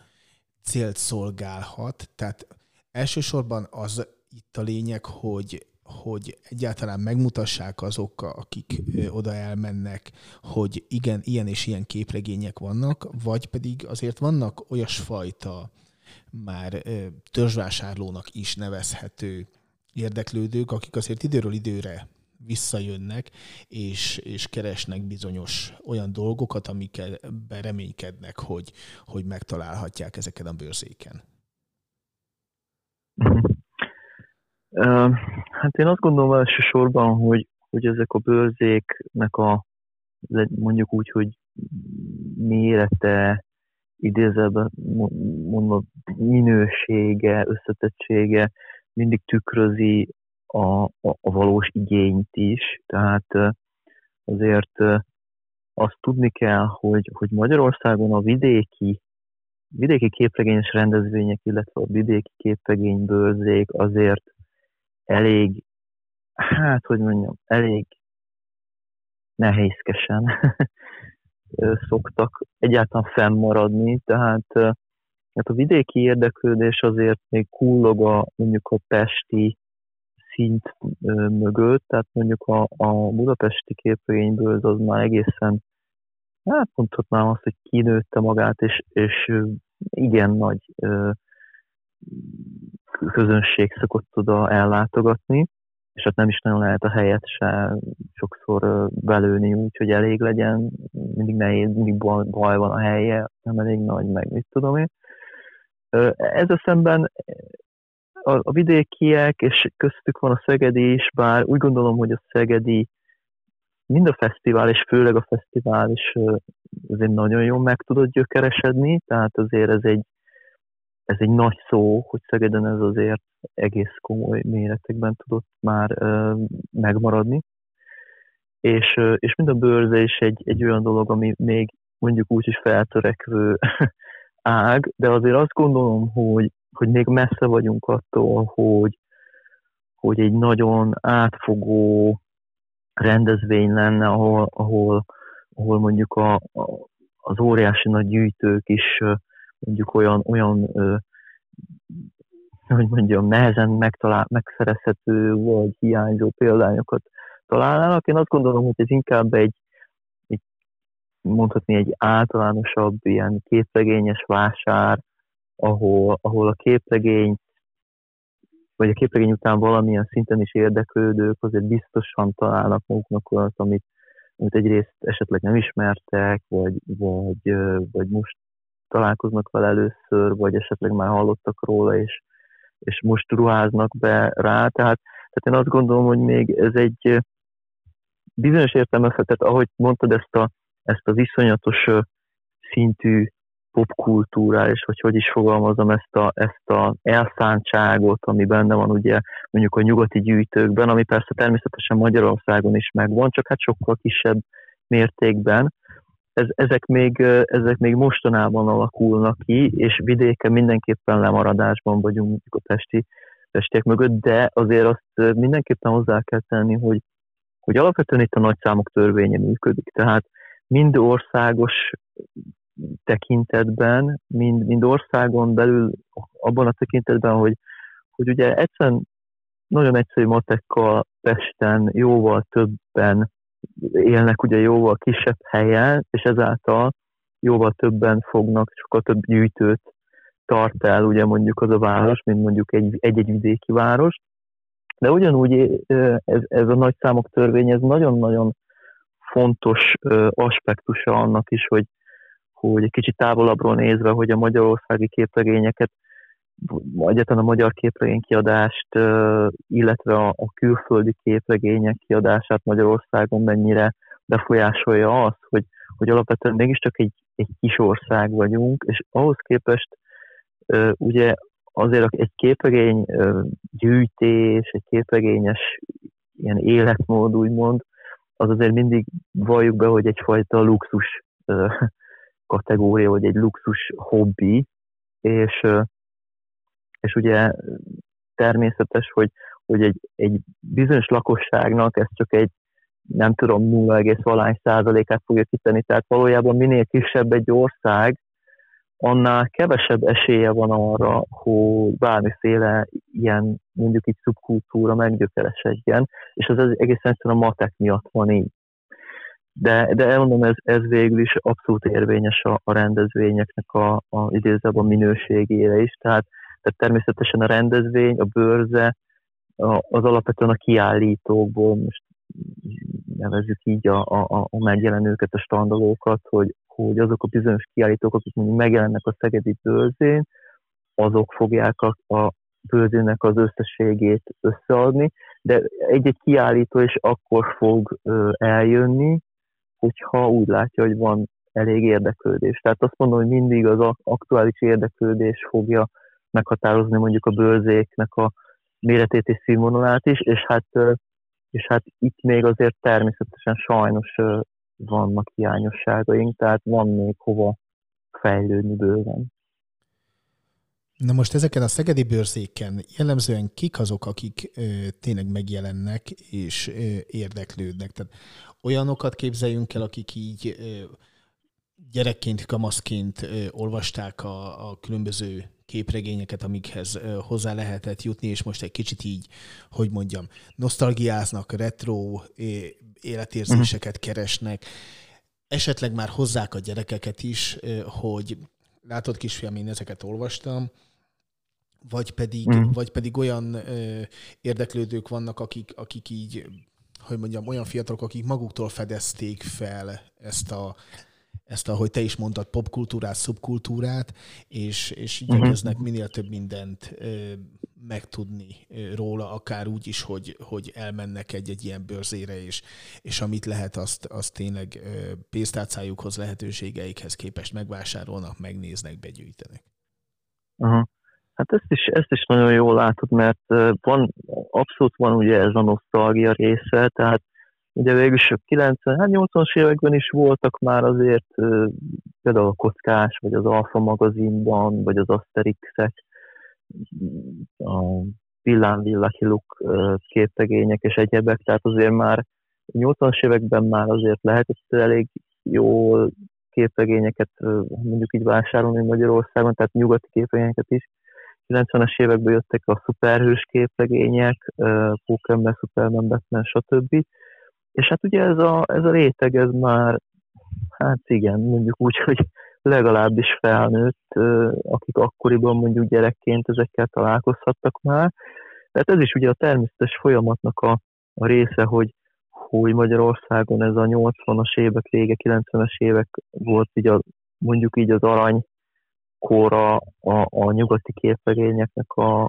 célt szolgálhat. Tehát elsősorban az itt a lényeg, hogy, hogy egyáltalán megmutassák azok, akik oda elmennek, hogy igen, ilyen és ilyen képregények vannak, vagy pedig azért vannak olyasfajta már törzsvásárlónak is nevezhető érdeklődők, akik azért időről időre visszajönnek, és, és keresnek bizonyos olyan dolgokat, amikkel reménykednek, hogy, hogy megtalálhatják ezeken a bőrzéken. Hát én azt gondolom elsősorban, hogy, hogy ezek a bőrzéknek a mondjuk úgy, hogy mérete, idézőben mondva minősége, összetettsége mindig tükrözi a, a, a valós igényt is. Tehát azért azt tudni kell, hogy, hogy Magyarországon a vidéki vidéki képregényes rendezvények, illetve a vidéki képregénybőrzék azért elég, hát hogy mondjam, elég nehézkesen <laughs> szoktak egyáltalán fennmaradni, tehát hát a vidéki érdeklődés azért még kullog a, mondjuk a pesti szint mögött, tehát mondjuk a, a budapesti képregényből az már egészen, hát mondhatnám azt, hogy kinőtte magát, és, és igen nagy közönség szokott oda ellátogatni, és hát nem is nagyon lehet a helyet se sokszor belőni úgy, hogy elég legyen, mindig nehéz, mindig baj, van a helye, nem elég nagy, meg mit tudom én. Ezzel szemben a, a vidékiek, és köztük van a Szegedi is, bár úgy gondolom, hogy a Szegedi mind a fesztivál, és főleg a fesztivál is azért nagyon jól meg tudott gyökeresedni, tehát azért ez egy, ez egy nagy szó, hogy Szegeden ez azért egész komoly méretekben tudott már ö, megmaradni. És, ö, és mind a bőrze is egy, egy olyan dolog, ami még mondjuk úgy is feltörekvő <laughs> ág, de azért azt gondolom, hogy, hogy még messze vagyunk attól, hogy, hogy egy nagyon átfogó rendezvény lenne, ahol, ahol, ahol mondjuk a, a, az óriási nagy gyűjtők is mondjuk olyan, olyan hogy mondjam, nehezen megtalál, megszerezhető vagy hiányzó példányokat találnának. Én azt gondolom, hogy ez inkább egy, egy mondhatni egy általánosabb ilyen képregényes vásár, ahol, ahol a képregény vagy a képregény után valamilyen szinten is érdeklődők azért biztosan találnak maguknak olyat, amit, amit egyrészt esetleg nem ismertek, vagy, vagy, vagy most találkoznak vele először, vagy esetleg már hallottak róla, és, és most ruháznak be rá. Tehát, tehát én azt gondolom, hogy még ez egy bizonyos értelme, tehát ahogy mondtad ezt, a, ezt az iszonyatos szintű popkultúrális, vagy hogy is fogalmazom ezt a, ezt a elszántságot, ami benne van ugye mondjuk a nyugati gyűjtőkben, ami persze természetesen Magyarországon is megvan, csak hát sokkal kisebb mértékben. Ez, ezek, még, ezek még mostanában alakulnak ki, és vidéken mindenképpen lemaradásban vagyunk mondjuk a pesti, pestiek mögött, de azért azt mindenképpen hozzá kell tenni, hogy, hogy alapvetően itt a nagyszámok törvénye működik. Tehát mind országos tekintetben, mind, mind országon belül abban a tekintetben, hogy, hogy ugye egyszerűen nagyon egyszerű matekkal Pesten jóval többen élnek ugye jóval kisebb helyen, és ezáltal jóval többen fognak, sokkal több gyűjtőt tart el ugye mondjuk az a város, mint mondjuk egy, egy-egy vidéki város. De ugyanúgy ez, ez a nagy számok törvény, ez nagyon-nagyon fontos aspektusa annak is, hogy, hogy egy kicsit távolabbról nézve, hogy a magyarországi képregényeket, egyetlen a magyar képregény kiadást, illetve a, a külföldi képregények kiadását Magyarországon mennyire befolyásolja az, hogy, hogy alapvetően mégiscsak egy, egy kis ország vagyunk, és ahhoz képest ugye azért egy képregény gyűjtés, egy képregényes ilyen életmód úgymond, az azért mindig valljuk be, hogy egyfajta luxus kategória, vagy egy luxus hobbi, és, és ugye természetes, hogy, hogy egy, egy bizonyos lakosságnak ez csak egy nem tudom, 0, valány százalékát fogja kitenni, tehát valójában minél kisebb egy ország, annál kevesebb esélye van arra, hogy bármiféle ilyen mondjuk így szubkultúra meggyökeresedjen, és az egészen egyszerűen a matek miatt van így. De, de elmondom, ez, ez végül is abszolút érvényes a, a rendezvényeknek a, a idézőben minőségére is. Tehát, tehát természetesen a rendezvény, a bőrze, a, az alapvetően a kiállítókból, most nevezzük így a, a, a megjelenőket, a standolókat, hogy, hogy azok a bizonyos kiállítók, akik mondjuk megjelennek a Szegedi bőrzén, azok fogják a, a bőrzének az összességét összeadni, de egy-egy kiállító is akkor fog ö, eljönni, hogyha úgy látja, hogy van elég érdeklődés. Tehát azt mondom, hogy mindig az aktuális érdeklődés fogja meghatározni mondjuk a bőrzéknek a méretét és színvonalát is, és hát, és hát itt még azért természetesen sajnos vannak hiányosságaink, tehát van még hova fejlődni bőven. Na most ezeken a szegedi bőrzéken jellemzően kik azok, akik ö, tényleg megjelennek és ö, érdeklődnek? Tehát olyanokat képzeljünk el, akik így ö, gyerekként, kamaszként ö, olvasták a, a különböző képregényeket, amikhez ö, hozzá lehetett jutni, és most egy kicsit így, hogy mondjam, nosztalgiáznak, retro életérzéseket uh-huh. keresnek. Esetleg már hozzák a gyerekeket is, ö, hogy látod kisfiam, én ezeket olvastam, vagy pedig, mm. vagy pedig olyan ö, érdeklődők vannak, akik, akik így, hogy mondjam, olyan fiatalok, akik maguktól fedezték fel ezt a, ezt a, hogy te is mondtad, popkultúrát, szubkultúrát, és, és mhm. igyekeznek minél több mindent ö, megtudni ö, róla, akár úgy is, hogy, hogy elmennek egy-egy ilyen bőrzére, és, és amit lehet, azt, azt tényleg ö, pénztárcájukhoz, lehetőségeikhez képest megvásárolnak, megnéznek, begyűjtenek. Uh-huh. Hát ezt is, ezt is nagyon jól látod, mert van, abszolút van ugye ez a nosztalgia része, tehát ugye végül is a 90, hát 80-as években is voltak már azért például a Kockás, vagy az Alfa magazinban, vagy az Asterixek, a Villán Villahiluk képtegények és egyebek, tehát azért már 80-as években már azért lehetett elég jól képregényeket mondjuk így vásárolni Magyarországon, tehát nyugati képregényeket is, 90-es években jöttek a szuperhős képregények, Pokémon, Superman, Batman, stb. És hát ugye ez a, ez a réteg, ez már, hát igen, mondjuk úgy, hogy legalábbis felnőtt, akik akkoriban mondjuk gyerekként ezekkel találkozhattak már. Tehát ez is ugye a természetes folyamatnak a, a része, hogy, hogy Magyarországon ez a 80-as évek, vége 90-es évek volt így a, mondjuk így az arany kóra a, a nyugati képregényeknek a, a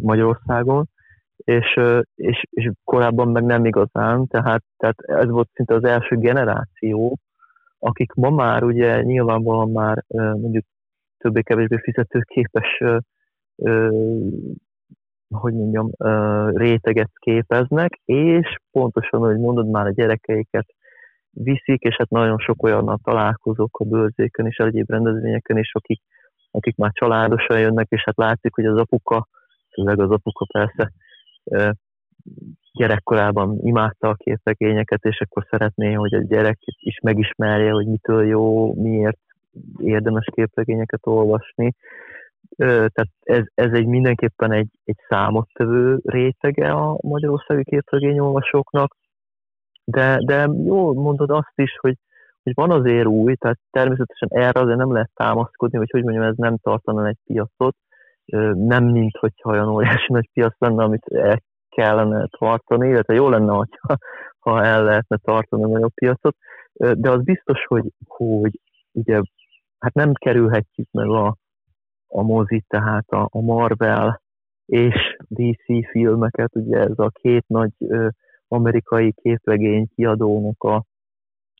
Magyarországon, és, és, és korábban meg nem igazán, tehát, tehát ez volt szinte az első generáció, akik ma már ugye nyilvánvalóan már mondjuk többé-kevésbé fizetőképes hogy mondjam, réteget képeznek, és pontosan, hogy mondod, már a gyerekeiket viszik, és hát nagyon sok olyannal találkozok a bőrzéken és egyéb rendezvényeken is, akik, akik már családosan jönnek, és hát látszik, hogy az apuka, főleg az apuka persze gyerekkorában imádta a képregényeket, és akkor szeretné, hogy a gyerek is megismerje, hogy mitől jó, miért érdemes képregényeket olvasni. Tehát ez, ez egy mindenképpen egy, egy számottevő rétege a magyarországi képregényolvasóknak, de, de jó mondod azt is, hogy, hogy van azért új, tehát természetesen erre azért nem lehet támaszkodni, hogy hogy mondjam, ez nem tartana egy piacot, nem mint hogyha olyan óriási nagy piac lenne, amit el kellene tartani, illetve jó lenne, hogyha, ha el lehetne tartani a nagyobb piacot, de az biztos, hogy, hogy ugye hát nem kerülhetjük meg a, a mozit, tehát a, a Marvel és DC filmeket, ugye ez a két nagy amerikai képregény kiadónak a,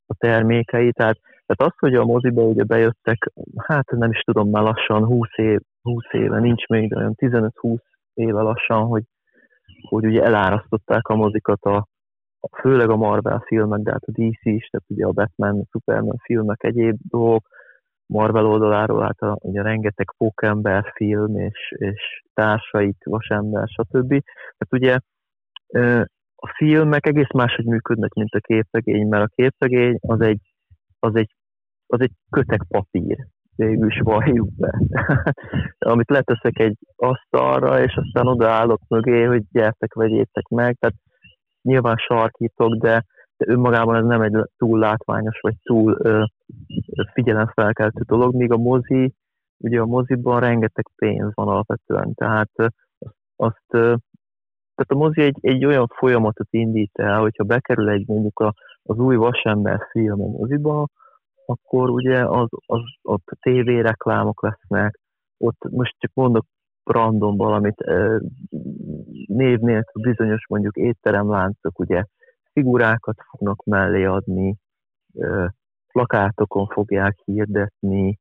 a termékei, tehát, tehát az, hogy a moziba ugye bejöttek, hát nem is tudom, már lassan 20, év, 20 éve, nincs még, olyan 15-20 éve lassan, hogy, hogy ugye elárasztották a mozikat a főleg a Marvel filmek, de hát a DC is, tehát ugye a Batman, a Superman filmek, egyéb dolgok, Marvel oldaláról, hát a, ugye rengeteg pókember film és, és társaik, vasember, stb. Tehát ugye a filmek egész máshogy működnek, mint a képregény, mert a képregény az egy, az egy, az egy kötek papír, végül is valljuk be. <laughs> Amit leteszek egy asztalra, és aztán odaállok mögé, hogy gyertek, vegyétek meg. Tehát nyilván sarkítok, de, de önmagában ez nem egy túl látványos, vagy túl ö, figyelemfelkeltő dolog, míg a mozi, ugye a moziban rengeteg pénz van alapvetően, tehát azt, tehát a mozi egy, egy olyan folyamatot indít el, hogyha bekerül egy mondjuk a, az új Vasember film a moziba, akkor ugye az, az, ott tévéreklámok lesznek, ott most csak mondok random valamit, név nélkül bizonyos mondjuk étteremláncok ugye figurákat fognak mellé adni, plakátokon fogják hirdetni,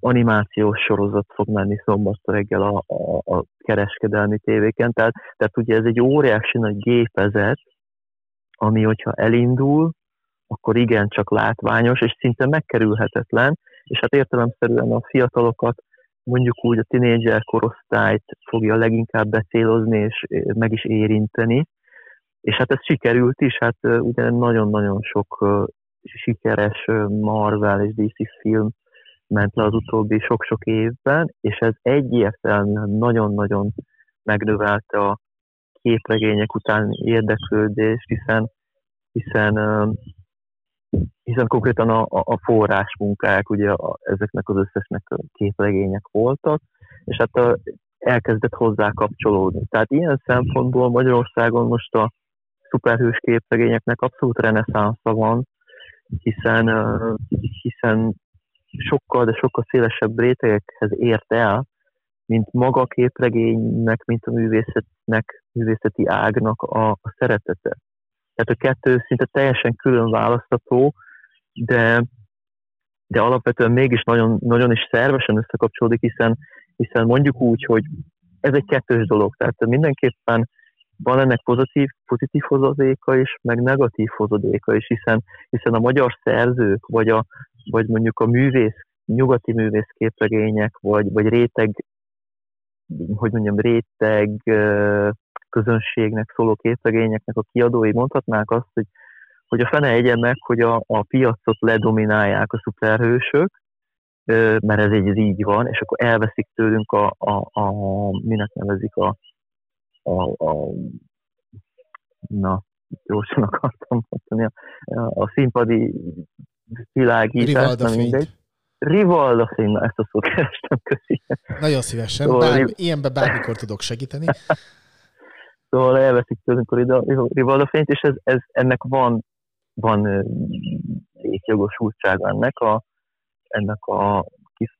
animációs sorozat fog menni szombaton reggel a, a, a kereskedelmi tévéken. Tehát, tehát ugye ez egy óriási nagy gépezet, ami hogyha elindul, akkor igen csak látványos, és szinte megkerülhetetlen, és hát értelemszerűen a fiatalokat, mondjuk úgy a tinédzser korosztályt fogja leginkább becélozni, és meg is érinteni. És hát ez sikerült is, hát ugye nagyon-nagyon sok sikeres Marvel és DC film ment le az utóbbi sok-sok évben, és ez egyértelműen nagyon-nagyon megnövelte a képregények után érdeklődést, hiszen, hiszen, hiszen konkrétan a, a forrásmunkák, ugye a, ezeknek az összesnek képregények voltak, és hát a, elkezdett hozzá kapcsolódni. Tehát ilyen szempontból Magyarországon most a szuperhős képregényeknek abszolút reneszánsza van, hiszen, hiszen sokkal, de sokkal szélesebb rétegekhez ért el, mint maga a képregénynek, mint a művészetnek, művészeti ágnak a, a szeretete. Tehát a kettő szinte teljesen külön választható, de, de alapvetően mégis nagyon, nagyon is szervesen összekapcsolódik, hiszen, hiszen mondjuk úgy, hogy ez egy kettős dolog, tehát mindenképpen van ennek pozitív, pozitív hozadéka is, meg negatív hozadéka is, hiszen, hiszen a magyar szerzők, vagy, a, vagy mondjuk a művész, nyugati művész képregények, vagy, vagy réteg, hogy mondjam, réteg közönségnek szóló képregényeknek a kiadói mondhatnák azt, hogy, hogy a fene egyen meg, hogy a, a piacot ledominálják a szuperhősök, mert ez egy így van, és akkor elveszik tőlünk a, a, a minek nevezik a, a, a na, gyorsan akartam mondani, a, a színpadi világítás, nem mindegy. Rivalda fény, ezt a szót kerestem közé. Nagyon szívesen, szóval Bár, ilyenben bármikor tudok segíteni. Szóval elveszik tőlünk a Rivalda fényt, és ez, ez, ennek van, van létjogosultság ennek a, ennek a,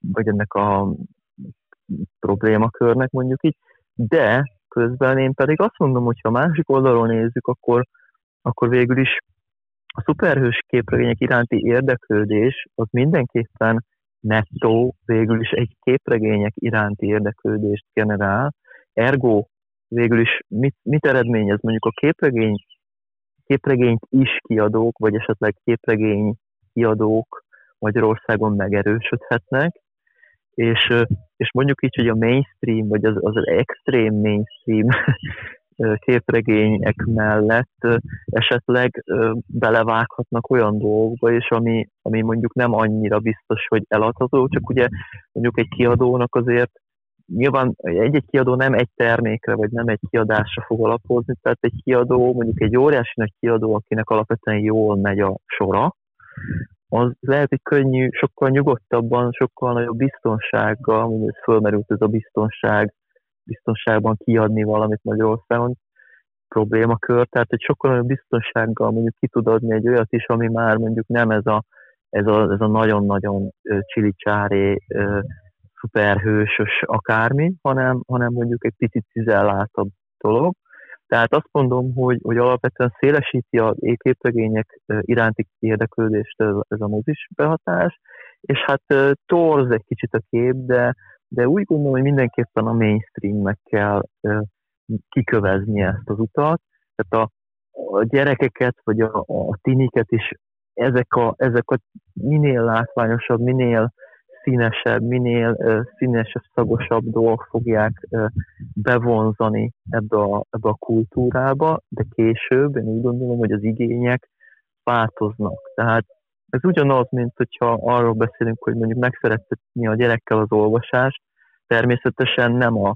vagy ennek a problémakörnek mondjuk így, de közben én pedig azt mondom, hogy ha másik oldalról nézzük, akkor, akkor végül is a szuperhős képregények iránti érdeklődés az mindenképpen nettó végül is egy képregények iránti érdeklődést generál, ergo végül is mit, mit eredményez? Mondjuk a képregény, képregényt is kiadók, vagy esetleg képregény kiadók Magyarországon megerősödhetnek, és, és mondjuk így, hogy a mainstream, vagy az, az extrém mainstream <laughs> képregények mellett esetleg belevághatnak olyan dolgokba is, ami, ami mondjuk nem annyira biztos, hogy eladható, csak ugye mondjuk egy kiadónak azért nyilván egy-egy kiadó nem egy termékre, vagy nem egy kiadásra fog alapozni, tehát egy kiadó, mondjuk egy óriási nagy kiadó, akinek alapvetően jól megy a sora, az lehet, hogy könnyű, sokkal nyugodtabban, sokkal nagyobb biztonsággal, mondjuk ez fölmerült ez a biztonság, biztonságban kiadni valamit Magyarországon, problémakör, tehát egy sokkal nagyobb biztonsággal mondjuk ki tud adni egy olyat is, ami már mondjuk nem ez a, ez a, ez a nagyon-nagyon csilicsári, szuperhősös akármi, hanem, hanem mondjuk egy picit cizelláltabb dolog. Tehát azt mondom, hogy, hogy alapvetően szélesíti a képregények iránti érdeklődést ez, a mozis behatás, és hát torz egy kicsit a kép, de, de úgy gondolom, hogy mindenképpen a mainstreamnek kell kikövezni ezt az utat. Tehát a, a gyerekeket, vagy a, a tiniket is ezek a, ezek a minél látványosabb, minél színesebb, minél színesebb, szagosabb dolgok fogják bevonzani ebbe a, ebbe a kultúrába, de később én úgy gondolom, hogy az igények változnak. Tehát ez ugyanaz, mint hogyha arról beszélünk, hogy mondjuk megszerettetni a gyerekkel az olvasást, természetesen nem a,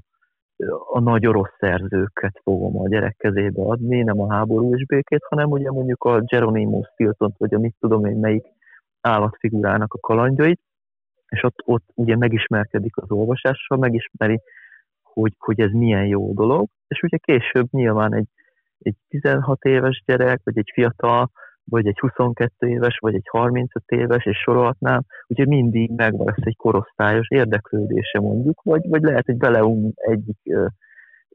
a nagy orosz szerzőket fogom a gyerek kezébe adni, nem a háború és békét, hanem ugye mondjuk a Geronimo Stiltont, vagy a mit tudom én melyik állatfigurának a kalandjait, és ott, ott ugye megismerkedik az olvasással, megismeri, hogy, hogy ez milyen jó dolog, és ugye később nyilván egy, egy 16 éves gyerek, vagy egy fiatal, vagy egy 22 éves, vagy egy 35 éves, és sorolhatnám, ugye mindig megvan lesz egy korosztályos érdeklődése mondjuk, vagy, vagy lehet, hogy beleum egyik ö,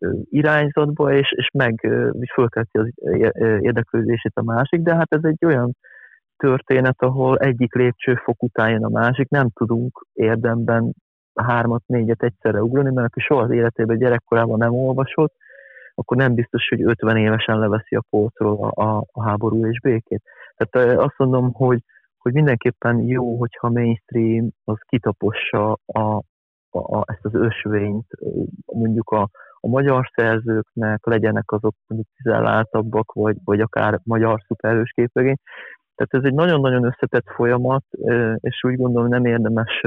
ö, irányzatba, és, és meg ö, fölkelti az érdeklődését a másik, de hát ez egy olyan történet, ahol egyik lépcsőfok után jön a másik, nem tudunk érdemben hármat, négyet egyszerre ugrani, mert aki soha az életében gyerekkorában nem olvasott, akkor nem biztos, hogy 50 évesen leveszi a polcról a, a, a háború és békét. Tehát azt mondom, hogy, hogy mindenképpen jó, hogyha mainstream az kitapossa a, a, a, ezt az ösvényt, mondjuk a, a magyar szerzőknek, legyenek azok mondjuk tizelláltabbak, vagy, vagy akár magyar szuperhős képregény, tehát ez egy nagyon-nagyon összetett folyamat, és úgy gondolom nem érdemes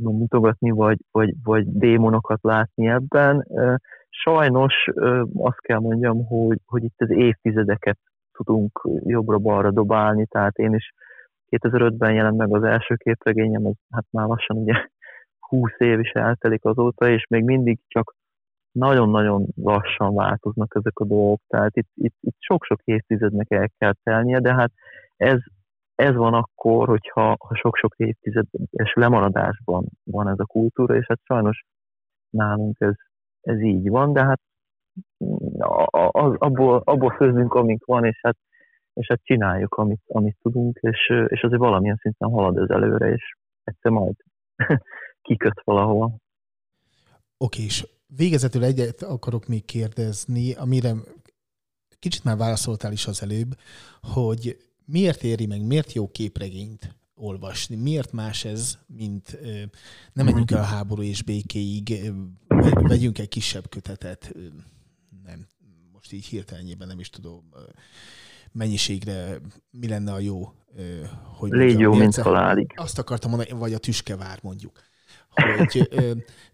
mutogatni, vagy, vagy, vagy démonokat látni ebben. Sajnos azt kell mondjam, hogy, hogy itt az évtizedeket tudunk jobbra-balra dobálni, tehát én is 2005-ben jelent meg az első képregényem, az hát már lassan ugye 20 év is eltelik azóta, és még mindig csak nagyon-nagyon lassan változnak ezek a dolgok, tehát itt, itt, itt sok-sok évtizednek el kell telnie, de hát ez, ez van akkor, hogyha ha sok-sok évtizedes lemaradásban van ez a kultúra, és hát sajnos nálunk ez, ez így van, de hát az, abból, abból főzünk, amink van, és hát, és hát csináljuk, amit, amit tudunk, és, és azért valamilyen szinten halad ez előre, és egyszer majd <laughs> kiköt valahova. Oké, és Végezetül egyet akarok még kérdezni, amire kicsit már válaszoltál is az előbb, hogy miért éri meg, miért jó képregényt olvasni? Miért más ez, mint nem menjünk el a háború és békéig, vegyünk egy kisebb kötetet, nem, most így hirtelenjében nem is tudom mennyiségre mi lenne a jó, hogy Légy jó, mint halálig. Azt akartam mondani, vagy a tüskevár mondjuk hogy,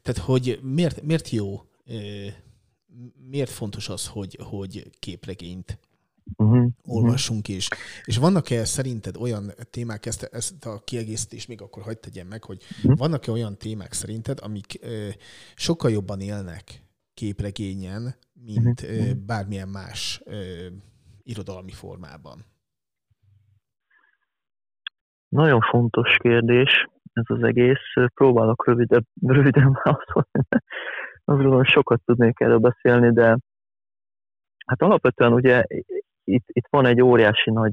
tehát hogy miért, miért jó, miért fontos az, hogy, hogy képregényt uh-huh. olvassunk is. És vannak-e szerinted olyan témák, ezt, ezt a kiegészítést még akkor hagyd tegyem meg, hogy uh-huh. vannak-e olyan témák szerinted, amik sokkal jobban élnek képregényen, mint uh-huh. bármilyen más irodalmi formában? Nagyon fontos kérdés ez az egész. Próbálok rövidebb, röviden válaszolni. Azt sokat tudnék erről beszélni, de hát alapvetően ugye itt, itt van egy óriási nagy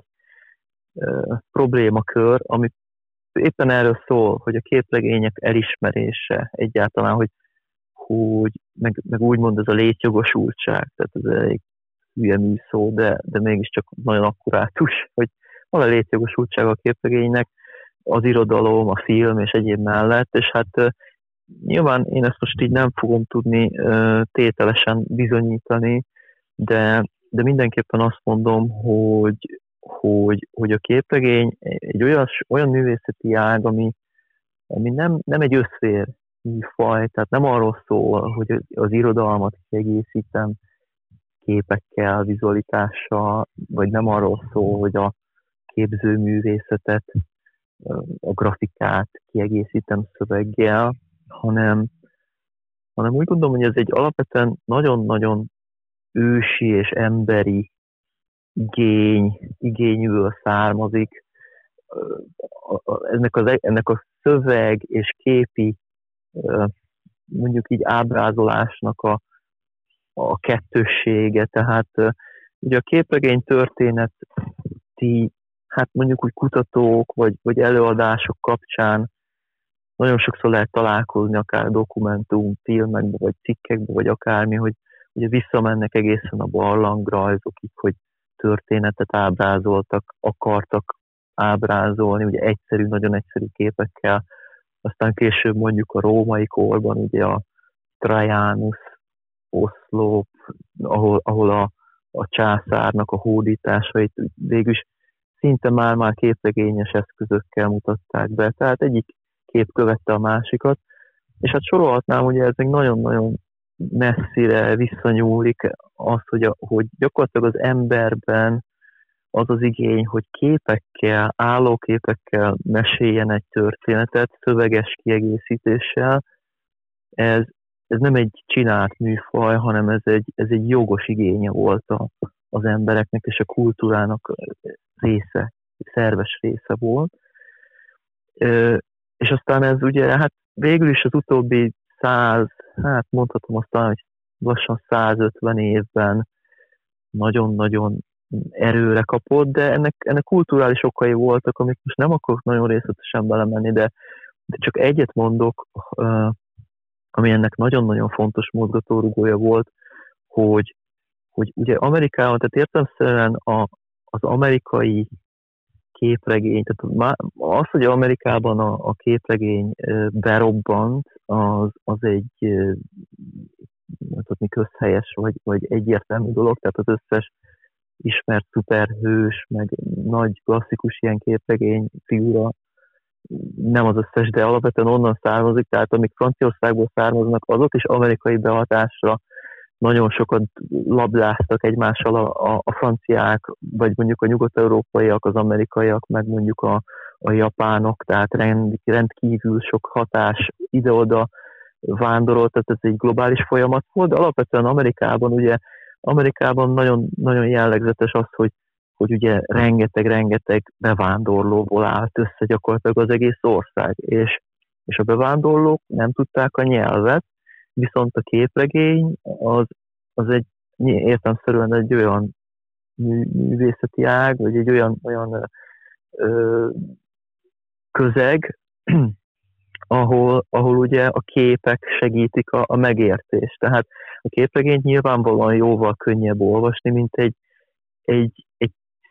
uh, problémakör, ami éppen erről szól, hogy a képregények elismerése egyáltalán, hogy, hogy meg, meg úgymond ez a létjogosultság, tehát ez egy hülye műszó, de, de mégiscsak nagyon akkurátus, hogy van a létjogosultság a képregénynek, az irodalom, a film és egyéb mellett, és hát nyilván én ezt most így nem fogom tudni tételesen bizonyítani, de, de mindenképpen azt mondom, hogy, hogy, hogy a képregény egy olyan, olyan művészeti ág, ami, ami nem, nem egy összfér műfaj, tehát nem arról szól, hogy az irodalmat kiegészítem képekkel, vizualitással, vagy nem arról szól, hogy a képzőművészetet, a grafikát kiegészítem szöveggel, hanem, hanem úgy gondolom, hogy ez egy alapvetően nagyon-nagyon ősi és emberi igény, igényből származik. Ennek, az, ennek a szöveg és képi mondjuk így ábrázolásnak a, a kettőssége, tehát ugye a képregény történeti, hát mondjuk úgy kutatók vagy, vagy előadások kapcsán nagyon sokszor lehet találkozni, akár dokumentum, filmekbe, vagy cikkekbe, vagy akármi, hogy ugye visszamennek egészen a barlangrajzokig, hogy történetet ábrázoltak, akartak ábrázolni, ugye egyszerű, nagyon egyszerű képekkel, aztán később mondjuk a római korban ugye a Trajanus, Oszlop, ahol, ahol a, a császárnak a hódításait végülis szinte már-már képregényes eszközökkel mutatták be. Tehát egyik kép követte a másikat, és hát sorolhatnám, ugye ez még nagyon-nagyon messzire visszanyúlik az, hogy, a, hogy gyakorlatilag az emberben az az igény, hogy képekkel, állóképekkel meséljen egy történetet, szöveges kiegészítéssel, ez, ez nem egy csinált műfaj, hanem ez egy, ez egy jogos igénye volt a, az embereknek, és a kultúrának része, szerves része volt. És aztán ez ugye, hát végül is az utóbbi száz, hát mondhatom aztán, hogy lassan 150 évben nagyon-nagyon erőre kapott, de ennek, ennek kulturális okai voltak, amik most nem akarok nagyon részletesen belemenni, de, de csak egyet mondok, ami ennek nagyon-nagyon fontos mozgatórugója volt, hogy, hogy ugye Amerikában, tehát értelmszerűen a, az amerikai képregény, tehát az, hogy Amerikában a, a képregény berobbant, az, az egy mondhatni közhelyes, vagy, vagy egyértelmű dolog, tehát az összes ismert szuperhős, meg nagy klasszikus ilyen képregény figura, nem az összes, de alapvetően onnan származik, tehát amik Franciaországból származnak, azok is amerikai behatásra nagyon sokat labdáztak egymással a, a, a franciák, vagy mondjuk a nyugat-európaiak, az amerikaiak, meg mondjuk a, a japánok, tehát rend, rendkívül sok hatás ide-oda vándorolt, tehát ez egy globális folyamat volt, de alapvetően Amerikában ugye Amerikában nagyon, nagyon jellegzetes az, hogy, hogy ugye rengeteg-rengeteg bevándorlóból állt össze gyakorlatilag az egész ország, és, és a bevándorlók nem tudták a nyelvet, viszont a képregény az, az egy értelmszerűen egy olyan művészeti ág, vagy egy olyan, olyan ö, közeg, <clears throat> ahol, ahol ugye a képek segítik a, a megértést. Tehát a képregényt nyilvánvalóan jóval könnyebb olvasni, mint egy, egy,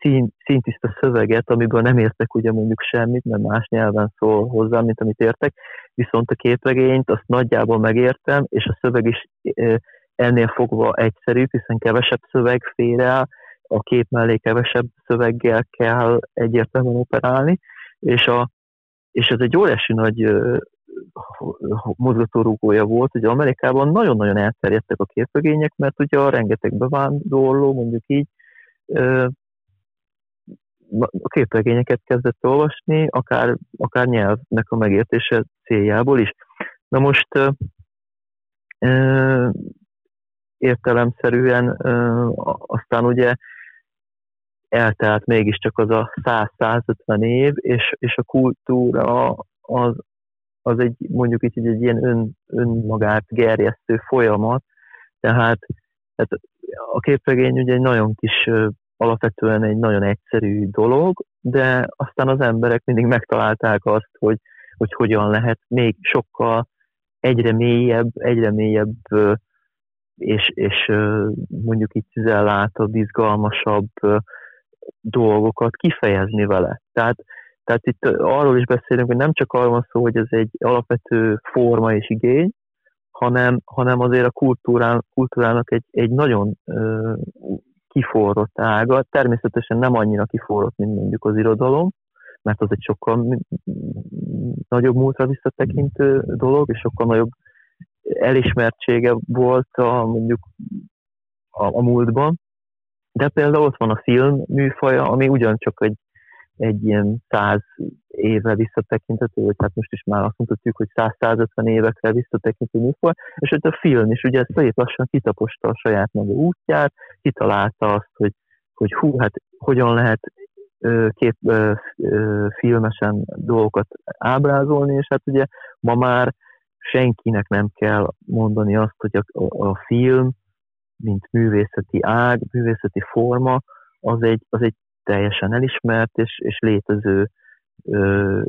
szín, színtiszta szöveget, amiből nem értek ugye mondjuk semmit, mert más nyelven szól hozzá, mint amit értek, viszont a képregényt azt nagyjából megértem, és a szöveg is ennél fogva egyszerű, hiszen kevesebb szöveg fér el, a kép mellé kevesebb szöveggel kell egyértelműen operálni, és, a, és ez egy óriási nagy mozgatórugója volt, hogy Amerikában nagyon-nagyon elterjedtek a képregények, mert ugye a rengeteg bevándorló, mondjuk így, a képregényeket kezdett olvasni, akár, akár nyelvnek a megértése céljából is. Na most értelemszerűen aztán ugye eltelt mégiscsak az a 100-150 év, és, és a kultúra az, az egy mondjuk így egy ilyen ön, önmagát gerjesztő folyamat, tehát, tehát a képregény ugye egy nagyon kis, alapvetően egy nagyon egyszerű dolog, de aztán az emberek mindig megtalálták azt, hogy, hogy hogyan lehet még sokkal egyre mélyebb, egyre mélyebb és, és mondjuk így cizellátabb, izgalmasabb dolgokat kifejezni vele. Tehát, tehát itt arról is beszélünk, hogy nem csak arról van szó, hogy ez egy alapvető forma és igény, hanem, hanem azért a kultúrán, kultúrának egy, egy nagyon kiforrott ága. Természetesen nem annyira kiforrott, mint mondjuk az irodalom, mert az egy sokkal nagyobb múltra visszatekintő dolog, és sokkal nagyobb elismertsége volt a, mondjuk a, a múltban. De például ott van a film műfaja, ami ugyancsak egy, egy ilyen száz évre visszatekinthető, vagy hát most is már azt mondhatjuk, hogy 100-150 évekre visszatekintő műfaj, és ott a film is ugye szép lassan kitaposta a saját maga útját, kitalálta azt, hogy, hogy hú, hát hogyan lehet kép, filmesen dolgokat ábrázolni, és hát ugye ma már senkinek nem kell mondani azt, hogy a, a film, mint művészeti ág, művészeti forma, az egy, az egy teljesen elismert és, és létező ö,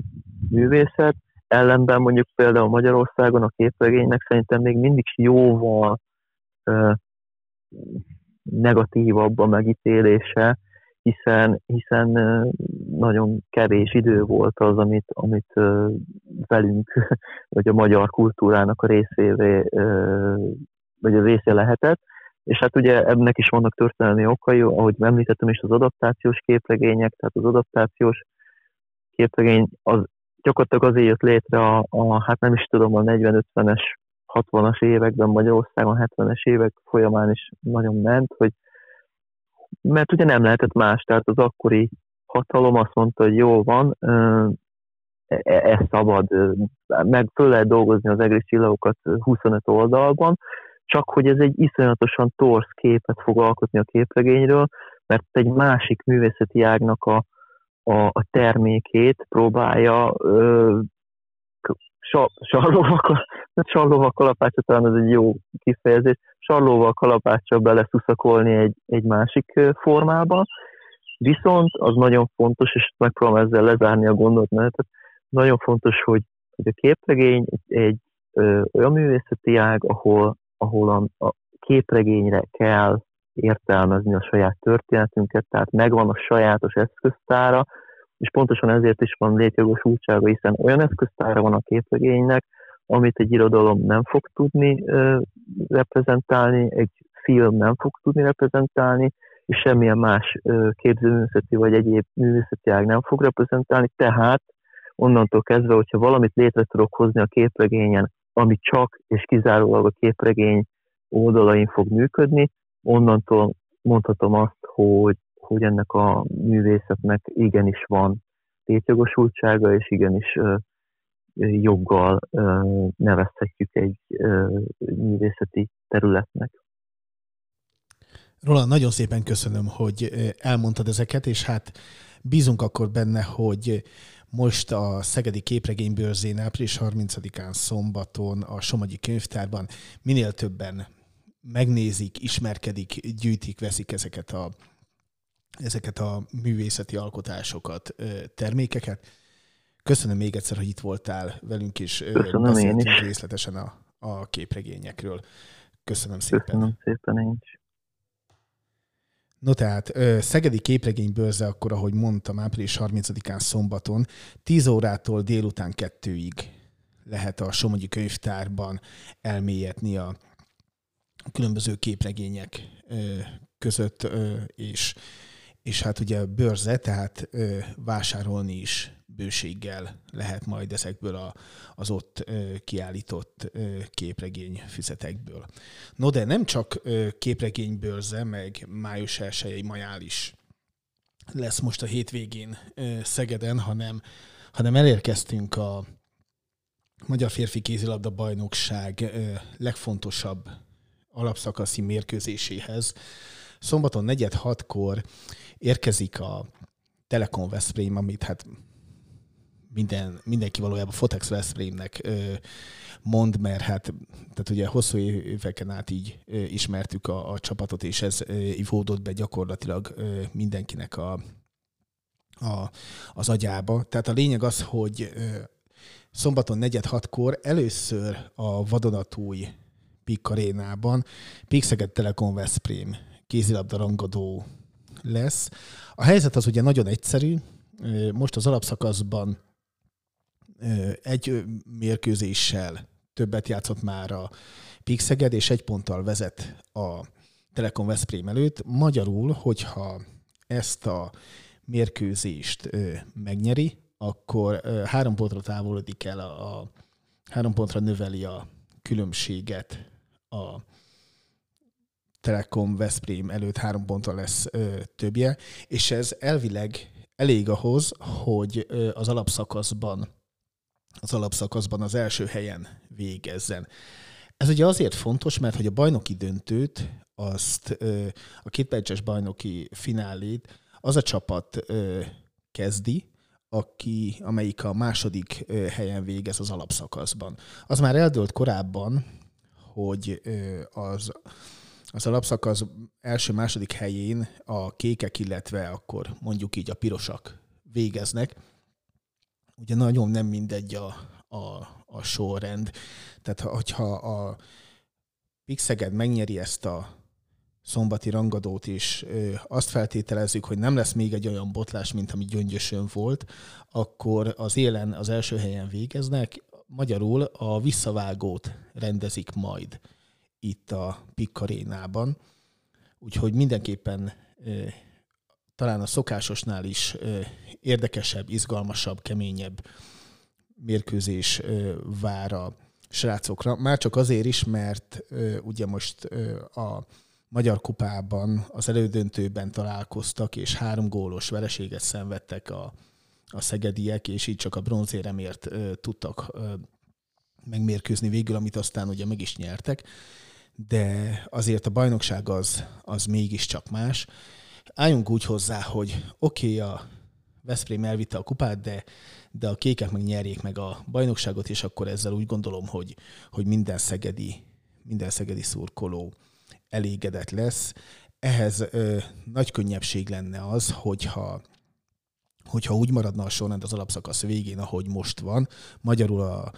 művészet. Ellenben mondjuk például Magyarországon a képregénynek szerintem még mindig jóval ö, negatívabb a megítélése, hiszen, hiszen nagyon kevés idő volt az, amit, amit velünk, <laughs> vagy a magyar kultúrának a részévé, vagy a része lehetett. És hát ugye ennek is vannak történelmi okai, ahogy említettem is az adaptációs képregények, tehát az adaptációs képregény az gyakorlatilag azért jött létre a, a hát nem is tudom, a 40-50-es, 60-as években Magyarországon, 70-es évek folyamán is nagyon ment, hogy mert ugye nem lehetett más, tehát az akkori hatalom azt mondta, hogy jó van, e, ez szabad, meg föl lehet dolgozni az egész csillagokat 25 oldalban, csak hogy ez egy iszonyatosan torsz képet fog alkotni a képregényről, mert egy másik művészeti ágnak a, a, a termékét próbálja ö, sarlóval, sarlóval kalapácsa talán ez egy jó kifejezés, sarlóval kalapáccsal beleszuszakolni egy, egy másik formába, viszont az nagyon fontos, és megpróbálom ezzel lezárni a gondolatmenetet, nagyon fontos, hogy, hogy a képregény egy, egy ö, olyan művészeti ág, ahol, ahol a, a képregényre kell értelmezni a saját történetünket, tehát megvan a sajátos eszköztára, és pontosan ezért is van létjogosultsága, hiszen olyan eszköztára van a képregénynek, amit egy irodalom nem fog tudni ö, reprezentálni, egy film nem fog tudni reprezentálni, és semmilyen más ö, képzőművészeti vagy egyéb művészeti ág nem fog reprezentálni, tehát onnantól kezdve, hogyha valamit létre tudok hozni a képregényen, ami csak és kizárólag a képregény oldalain fog működni, onnantól mondhatom azt, hogy, hogy ennek a művészetnek igenis van létjogosultsága, és igenis joggal nevezhetjük egy művészeti területnek. Roland, nagyon szépen köszönöm, hogy elmondtad ezeket, és hát bízunk akkor benne, hogy most a Szegedi Képregénybőrzén április 30-án szombaton a Somogyi Könyvtárban minél többen megnézik, ismerkedik, gyűjtik, veszik ezeket a, ezeket a művészeti alkotásokat, termékeket. Köszönöm még egyszer, hogy itt voltál velünk, és Köszönöm beszéltünk én is. részletesen a, a képregényekről. Köszönöm szépen. Köszönöm szépen én is. No tehát, Szegedi Képregénybörze akkor, ahogy mondtam, április 30-án szombaton, 10 órától délután kettőig lehet a Somogyi Könyvtárban elmélyedni a különböző képregények között, és, és hát ugye bőrze, tehát vásárolni is bőséggel lehet majd ezekből a, az ott kiállított képregény füzetekből. No de nem csak képregénybőrze, meg május 1 majál is lesz most a hétvégén Szegeden, hanem, hanem elérkeztünk a Magyar Férfi Kézilabda Bajnokság legfontosabb alapszakaszi mérkőzéséhez. Szombaton 4-6-kor érkezik a Telekom Veszprém, amit hát minden, mindenki valójában Fotex Veszprémnek mond, mert hát tehát ugye hosszú éveken át így ismertük a, a csapatot, és ez ivódott be gyakorlatilag mindenkinek a, a, az agyába. Tehát a lényeg az, hogy szombaton 4-6-kor először a vadonatúj Pik arénában Pixeget Telekom Veszprém kézilabda rangadó lesz. A helyzet az ugye nagyon egyszerű. Most az alapszakaszban egy mérkőzéssel többet játszott már a Pixeged, és egy ponttal vezet a Telekom Veszprém előtt. Magyarul, hogyha ezt a mérkőzést megnyeri, akkor három pontra távolodik el, a, a három pontra növeli a különbséget a Telekom Veszprém előtt három pontra lesz ö, többje, és ez elvileg elég ahhoz, hogy ö, az alapszakaszban az alapszakaszban az első helyen végezzen. Ez ugye azért fontos, mert hogy a bajnoki döntőt, azt a kétperces bajnoki finálét az a csapat kezdi, aki, amelyik a második helyen végez az alapszakaszban. Az már eldőlt korábban, hogy az, az alapszakasz első-második helyén a kékek, illetve akkor mondjuk így a pirosak végeznek. Ugye nagyon nem mindegy a, a, a sorrend. Tehát hogyha a Pixeged megnyeri ezt a szombati rangadót, ö, azt feltételezzük, hogy nem lesz még egy olyan botlás, mint ami gyöngyösön volt, akkor az élen az első helyen végeznek, magyarul a visszavágót rendezik majd itt a Pik arénában. Úgyhogy mindenképpen talán a szokásosnál is érdekesebb, izgalmasabb, keményebb mérkőzés vár a srácokra. Már csak azért is, mert ugye most a Magyar Kupában az elődöntőben találkoztak, és három gólos vereséget szenvedtek a, a szegediek, és így csak a bronzéremért tudtak megmérkőzni végül, amit aztán ugye meg is nyertek. De azért a bajnokság az, az mégiscsak más. Álljunk úgy hozzá, hogy oké, okay, a Veszprém elvitte a kupát, de, de a kékek meg nyerjék meg a bajnokságot, és akkor ezzel úgy gondolom, hogy, hogy minden szegedi, minden szegedi szurkoló elégedett lesz. Ehhez ö, nagy könnyebbség lenne az, hogyha hogyha úgy maradna a sorrend az alapszakasz végén, ahogy most van, magyarul a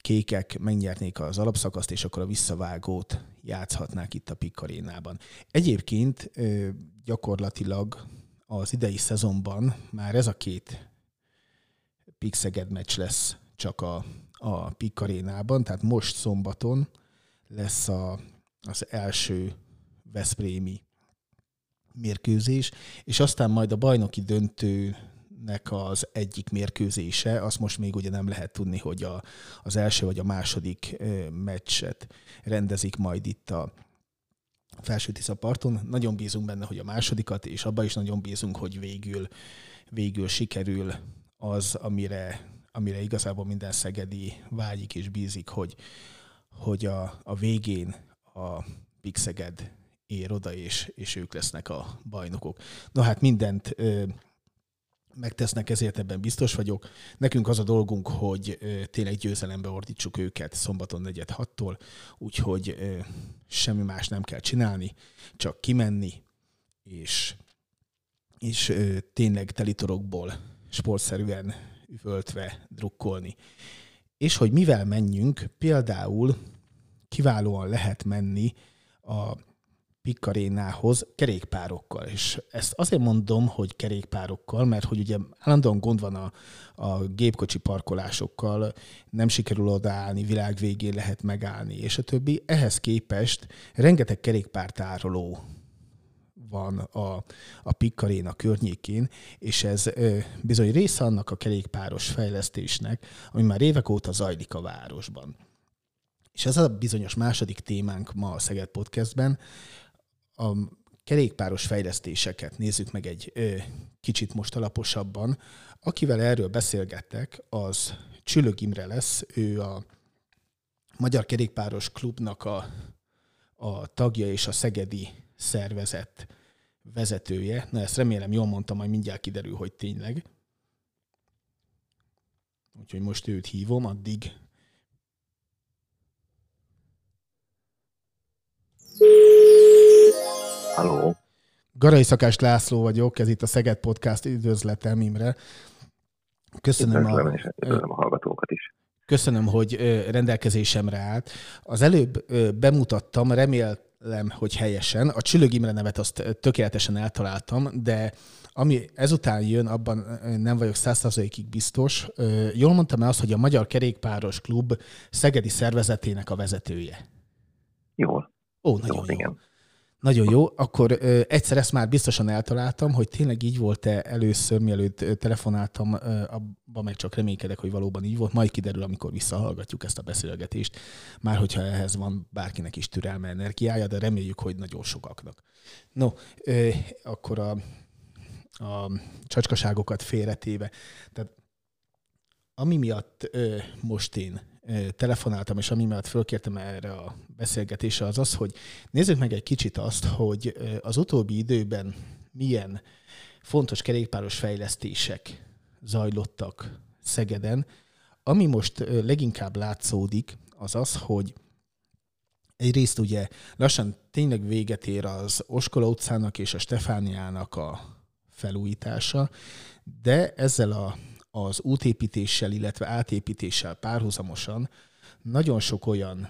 kékek megnyernék az alapszakaszt, és akkor a visszavágót játszhatnák itt a Pikarénában. Egyébként gyakorlatilag az idei szezonban már ez a két Pixeged meccs lesz csak a, a Pikarénában, tehát most szombaton lesz a, az első Veszprémi mérkőzés, és aztán majd a bajnoki döntőnek az egyik mérkőzése, azt most még ugye nem lehet tudni, hogy a, az első vagy a második meccset rendezik majd itt a felső parton. Nagyon bízunk benne, hogy a másodikat, és abban is nagyon bízunk, hogy végül, végül sikerül az, amire, amire igazából minden szegedi vágyik és bízik, hogy, hogy a, a végén a Big Szeged ér oda, és, és ők lesznek a bajnokok. No hát mindent ö, megtesznek, ezért ebben biztos vagyok. Nekünk az a dolgunk, hogy tényleg győzelembe ordítsuk őket szombaton 4-6-tól, úgyhogy semmi más nem kell csinálni, csak kimenni, és, és tényleg telitorokból sportszerűen üvöltve drukkolni. És hogy mivel menjünk, például kiválóan lehet menni a Pikarénához kerékpárokkal. És ezt azért mondom, hogy kerékpárokkal, mert hogy ugye állandóan gond van a, a gépkocsi parkolásokkal, nem sikerül odaállni, világ végén lehet megállni, és a többi. Ehhez képest rengeteg kerékpártároló van a, a Pikkaréna környékén, és ez ö, bizony része annak a kerékpáros fejlesztésnek, ami már évek óta zajlik a városban. És ez a bizonyos második témánk ma a Szeged Podcastben, a kerékpáros fejlesztéseket nézzük meg egy ö, kicsit most alaposabban. Akivel erről beszélgettek, az Csülög Imre lesz, ő a Magyar Kerékpáros Klubnak a, a tagja és a Szegedi szervezet vezetője. Na ezt remélem jól mondtam, majd mindjárt kiderül, hogy tényleg. Úgyhogy most őt hívom, addig Halló. Garai Szakás László vagyok, ez itt a Szeged Podcast, üdvözletem Imre. Köszönöm a, Üdvözlöm, a hallgatókat is. köszönöm, hogy rendelkezésemre állt. Az előbb bemutattam, remélem, hogy helyesen. A Csülög Imre nevet azt tökéletesen eltaláltam, de ami ezután jön, abban nem vagyok százszerzalékig biztos. Jól mondtam el azt, hogy a Magyar Kerékpáros Klub szegedi szervezetének a vezetője. Jól, Ó, nagyon jól, jó. igen. Nagyon jó. Akkor ö, egyszer ezt már biztosan eltaláltam, hogy tényleg így volt-e először, mielőtt telefonáltam, ö, abban meg csak reménykedek, hogy valóban így volt. Majd kiderül, amikor visszahallgatjuk ezt a beszélgetést, már hogyha ehhez van bárkinek is türelme, energiája, de reméljük, hogy nagyon sokaknak. No, ö, akkor a, a csacskaságokat félretéve. Tehát ami miatt ö, most én telefonáltam, és ami miatt fölkértem erre a beszélgetésre, az az, hogy nézzük meg egy kicsit azt, hogy az utóbbi időben milyen fontos kerékpáros fejlesztések zajlottak Szegeden. Ami most leginkább látszódik, az az, hogy egyrészt ugye lassan tényleg véget ér az Oskola utcának és a Stefániának a felújítása, de ezzel a, az útépítéssel, illetve átépítéssel párhuzamosan nagyon sok olyan,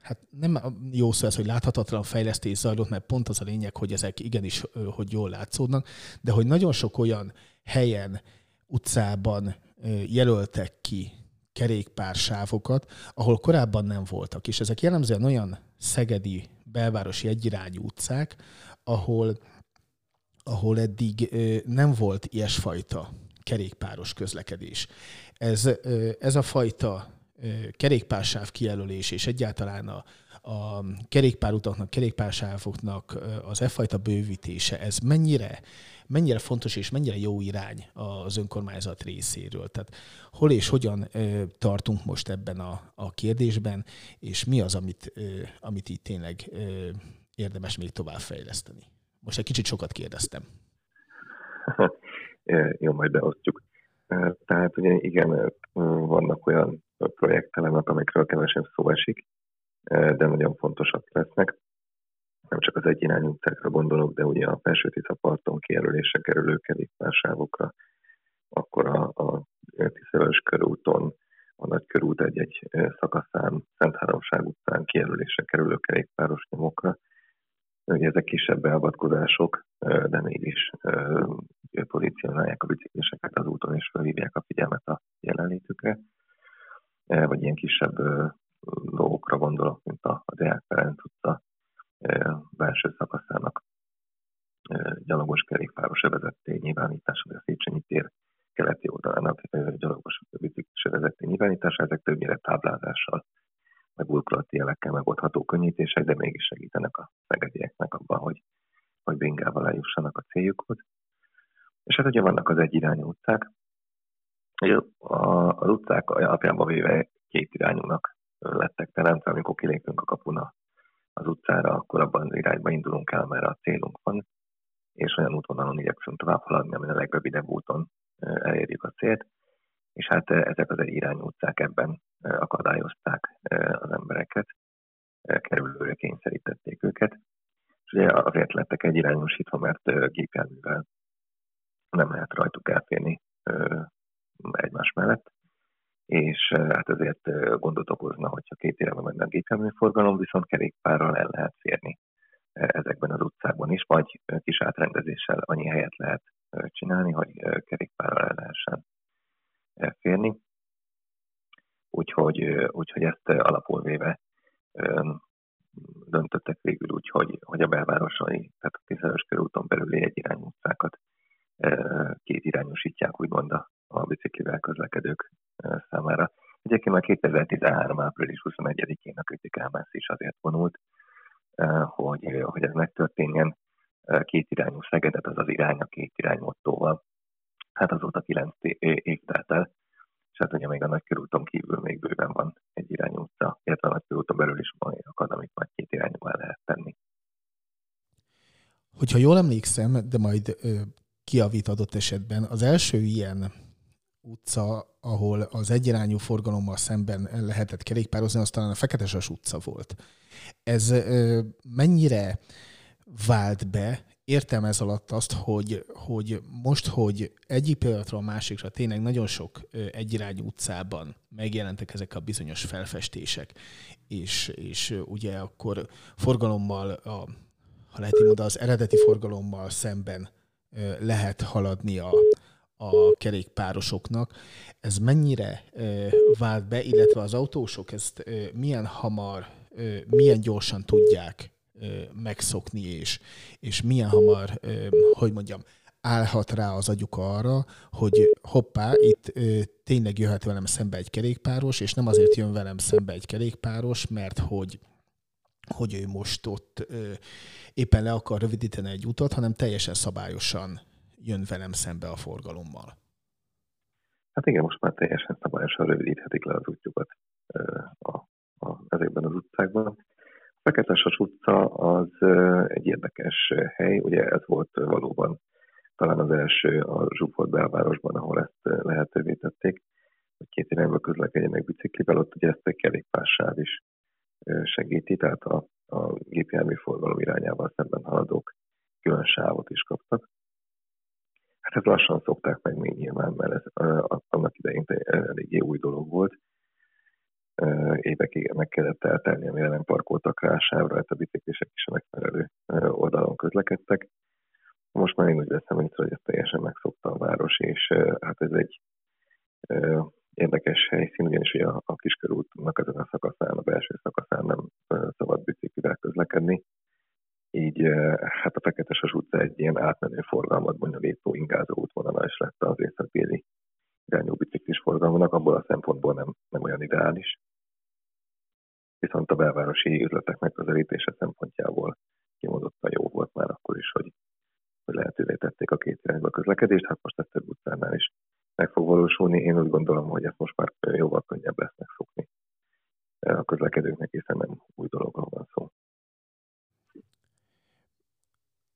hát nem jó szó ez, hogy láthatatlan fejlesztés zajlott, mert pont az a lényeg, hogy ezek igenis, hogy jól látszódnak, de hogy nagyon sok olyan helyen, utcában jelöltek ki kerékpársávokat, ahol korábban nem voltak. És ezek jellemzően olyan szegedi belvárosi egyirányú utcák, ahol, ahol eddig nem volt ilyesfajta kerékpáros közlekedés. Ez, ez a fajta kerékpársáv kijelölés és egyáltalán a, a kerékpárutaknak, kerékpársávoknak az e fajta bővítése, ez mennyire, mennyire fontos és mennyire jó irány az önkormányzat részéről. Tehát hol és hogyan tartunk most ebben a, a kérdésben, és mi az, amit, amit így tényleg érdemes még tovább fejleszteni. Most egy kicsit sokat kérdeztem. Jó, majd beosztjuk. Tehát ugye igen, vannak olyan projektelemek, amikről kevesebb szó esik, de nagyon fontosak lesznek. Nem csak az egyirányú utcákra gondolok, de ugye a felső Tisza-parton kijelölésre kerülő kerékpársávokra, akkor a, a Tiszaveres körúton, a Nagykörút egy-egy ö, szakaszán, Szent Háromság utcán kijelölésre kerülő kerékpáros nyomokra, Ugye ezek kisebb beavatkozások, de mégis pozícionálják a bicikliseket az úton, és felhívják a figyelmet a jelenlétükre. Vagy ilyen kisebb dolgokra gondolok, mint a, Deák Ferenc utca belső szakaszának gyalogos kerékpáros övezetté nyilvánítása, vagy a Széchenyi tér keleti oldalának gyalogos biciklis övezetté nyilvánítása, ezek többnyire táblázással meg burkolati jelekkel megoldható könnyítések, de mégis segítenek a szegedieknek abban, hogy, hogy bringával eljussanak a céljukhoz. És hát ugye vannak az egyirányú utcák. Az utcák alapjában véve két irányúnak lettek teremtve, amikor kilépünk a kapuna az utcára, akkor abban az irányba indulunk el, mert a célunk van, és olyan útvonalon igyekszünk tovább haladni, amin a legrövidebb úton elérjük a célt. És hát ezek az egyirányú utcák ebben akadályozták az embereket, kerülőre kényszerítették őket. Ugye azért lettek egyirányosítva, mert gépjárművel nem lehet rajtuk elférni egymás mellett, és hát ezért gondot okozna, hogyha két irányba menne a gépjárműforgalom, viszont kerékpárral el lehet férni ezekben az utcákban is, vagy kis átrendezéssel annyi helyet lehet csinálni, hogy kerékpárral el lehessen férni. Úgyhogy, úgyhogy ezt alapul véve döntöttek végül úgy, hogy, hogy a belvárosai, tehát a Tisztelős körúton belüli egyirányú utcákat ö, kétirányosítják, úgymond a, a biciklivel közlekedők számára. Egyébként már 2013. április 21-én a kritikámász is azért vonult, hogy, hogy ez megtörténjen ö, kétirányú Szegedet, az az irány a kétirány mottóval. Hát azóta 9 év telt el, hát ugye még a nagykörúton kívül még bőven van egy irányú utca, illetve a nagykörúton belül is van akad, amit majd két irányúval lehet tenni. Hogyha jól emlékszem, de majd ö, kiavít adott esetben, az első ilyen utca, ahol az egyirányú forgalommal szemben lehetett kerékpározni, az talán a Feketesas utca volt. Ez ö, mennyire vált be, értem ez alatt azt, hogy, hogy most, hogy egyik pillanatról a másikra tényleg nagyon sok egyirányú utcában megjelentek ezek a bizonyos felfestések, és, és ugye akkor forgalommal, a, ha lehet így mondani, az eredeti forgalommal szemben lehet haladni a, a kerékpárosoknak. Ez mennyire vált be, illetve az autósok ezt milyen hamar, milyen gyorsan tudják megszokni, és, és milyen hamar, hogy mondjam, állhat rá az agyuk arra, hogy hoppá, itt ö, tényleg jöhet velem szembe egy kerékpáros, és nem azért jön velem szembe egy kerékpáros, mert hogy hogy ő most ott ö, éppen le akar rövidíteni egy utat, hanem teljesen szabályosan jön velem szembe a forgalommal. Hát igen, most már teljesen szabályosan rövidíthetik le az útjukat a, a, ezekben az utcákban. Feketesas utca az egy érdekes hely, ugye ez volt valóban talán az első a zsúfolt belvárosban, ahol ezt lehetővé tették, hogy két irányba közlekedjenek biciklivel, ott ugye ezt egy kerékpársáv is segíti, tehát a, a gépjármű forgalom irányával szemben haladók külön sávot is kaptak. Hát ezt lassan szokták meg még nyilván, mert ez annak idején eléggé új dolog volt évekig meg kellett eltelni, amire nem parkoltak rá sávra, hát a biciklisek is a megfelelő oldalon közlekedtek. Most már én úgy veszem észre, hogy ezt teljesen megszokta a város, és hát ez egy érdekes helyszín, ugyanis ugye a, a kiskörútnak ezen a szakaszán, a belső szakaszán nem szabad biciklivel közlekedni. Így hát a Feketesas utca egy ilyen átmenő forgalmat bonyolító ingázó útvonala is lett az észak-déli irányú biciklis forgalmanak, abból a szempontból nem, nem olyan ideális viszont a belvárosi üzletek megközelítése szempontjából kimondottan jó volt már akkor is, hogy, hogy lehetővé tették a két irányba közlekedést, hát most ez több utcánál is meg fog valósulni. Én úgy gondolom, hogy ezt most már jóval könnyebb lesz megszokni a közlekedőknek, hiszen nem új dologról van szó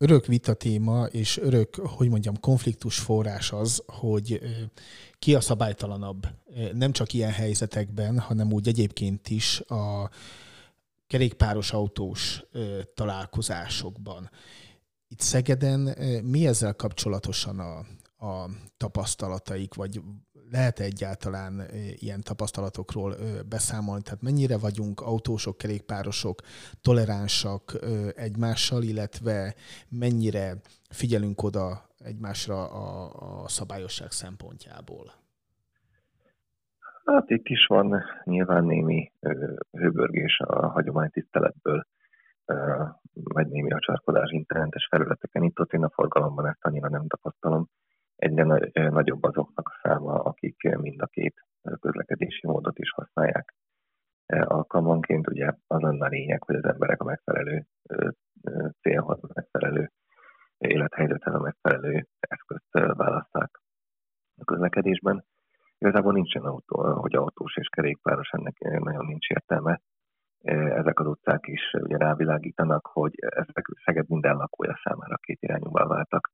örök vita téma és örök, hogy mondjam, konfliktus forrás az, hogy ki a szabálytalanabb, nem csak ilyen helyzetekben, hanem úgy egyébként is a kerékpáros autós találkozásokban. Itt Szegeden mi ezzel kapcsolatosan a, a tapasztalataik, vagy lehet egyáltalán ilyen tapasztalatokról beszámolni? Tehát mennyire vagyunk autósok, kerékpárosok toleránsak egymással, illetve mennyire figyelünk oda egymásra a, a szabályosság szempontjából? Hát itt is van nyilván némi hőbörgés a hagyománytiszteletből, vagy némi a csarkodás internetes felületeken. Itt ott én a forgalomban ezt annyira nem tapasztalom egyre nagyobb azoknak a száma, akik mind a két közlekedési módot is használják. Alkalmanként ugye az lenne a lényeg, hogy az emberek a megfelelő célhoz, a megfelelő élethelyzethez a megfelelő eszközt választák a közlekedésben. Igazából nincsen autó, hogy autós és kerékpáros, ennek nagyon nincs értelme. Ezek az utcák is ugye rávilágítanak, hogy ezek Szeged minden lakója számára két irányúval váltak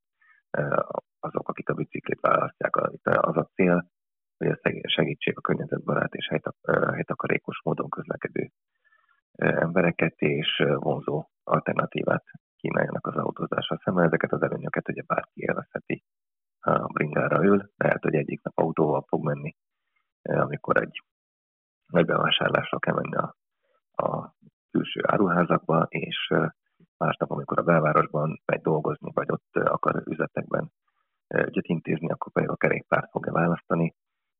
azok, akik a biciklit választják. Az a cél, hogy ez segítsék a környezetbarát és helytakarékos módon közlekedő embereket, és vonzó alternatívát kínáljanak az autózással szemben. Ezeket az előnyöket ugye bárki élvezheti, ha bringára ül, lehet, hogy egyik nap autóval fog menni, amikor egy nagy bevásárlásra kell menni a, a külső áruházakba, és másnap, amikor a belvárosban megy dolgozni, vagy ott akar üzletekben ügyet intézni, akkor pedig a kerékpárt fogja választani,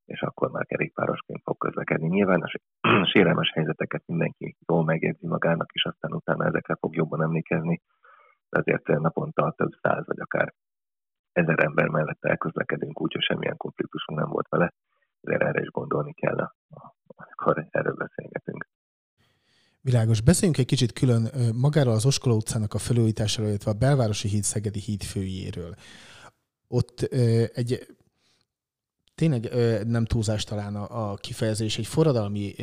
és akkor már kerékpárosként fog közlekedni. Nyilván a <clears throat> sérelmes helyzeteket mindenki jól megjegyzi magának, és aztán utána ezekre fog jobban emlékezni, de azért naponta több száz, vagy akár ezer ember mellett elközlekedünk, úgyhogy semmilyen konfliktusunk nem volt vele, ezért erre is gondolni kell, amikor erről beszélgetünk. Világos. Beszéljünk egy kicsit külön magáról az Oskola utcának a felújításáról, illetve a belvárosi híd Szegedi híd főjéről. Ott egy tényleg nem túlzás talán a, kifejezés, egy forradalmi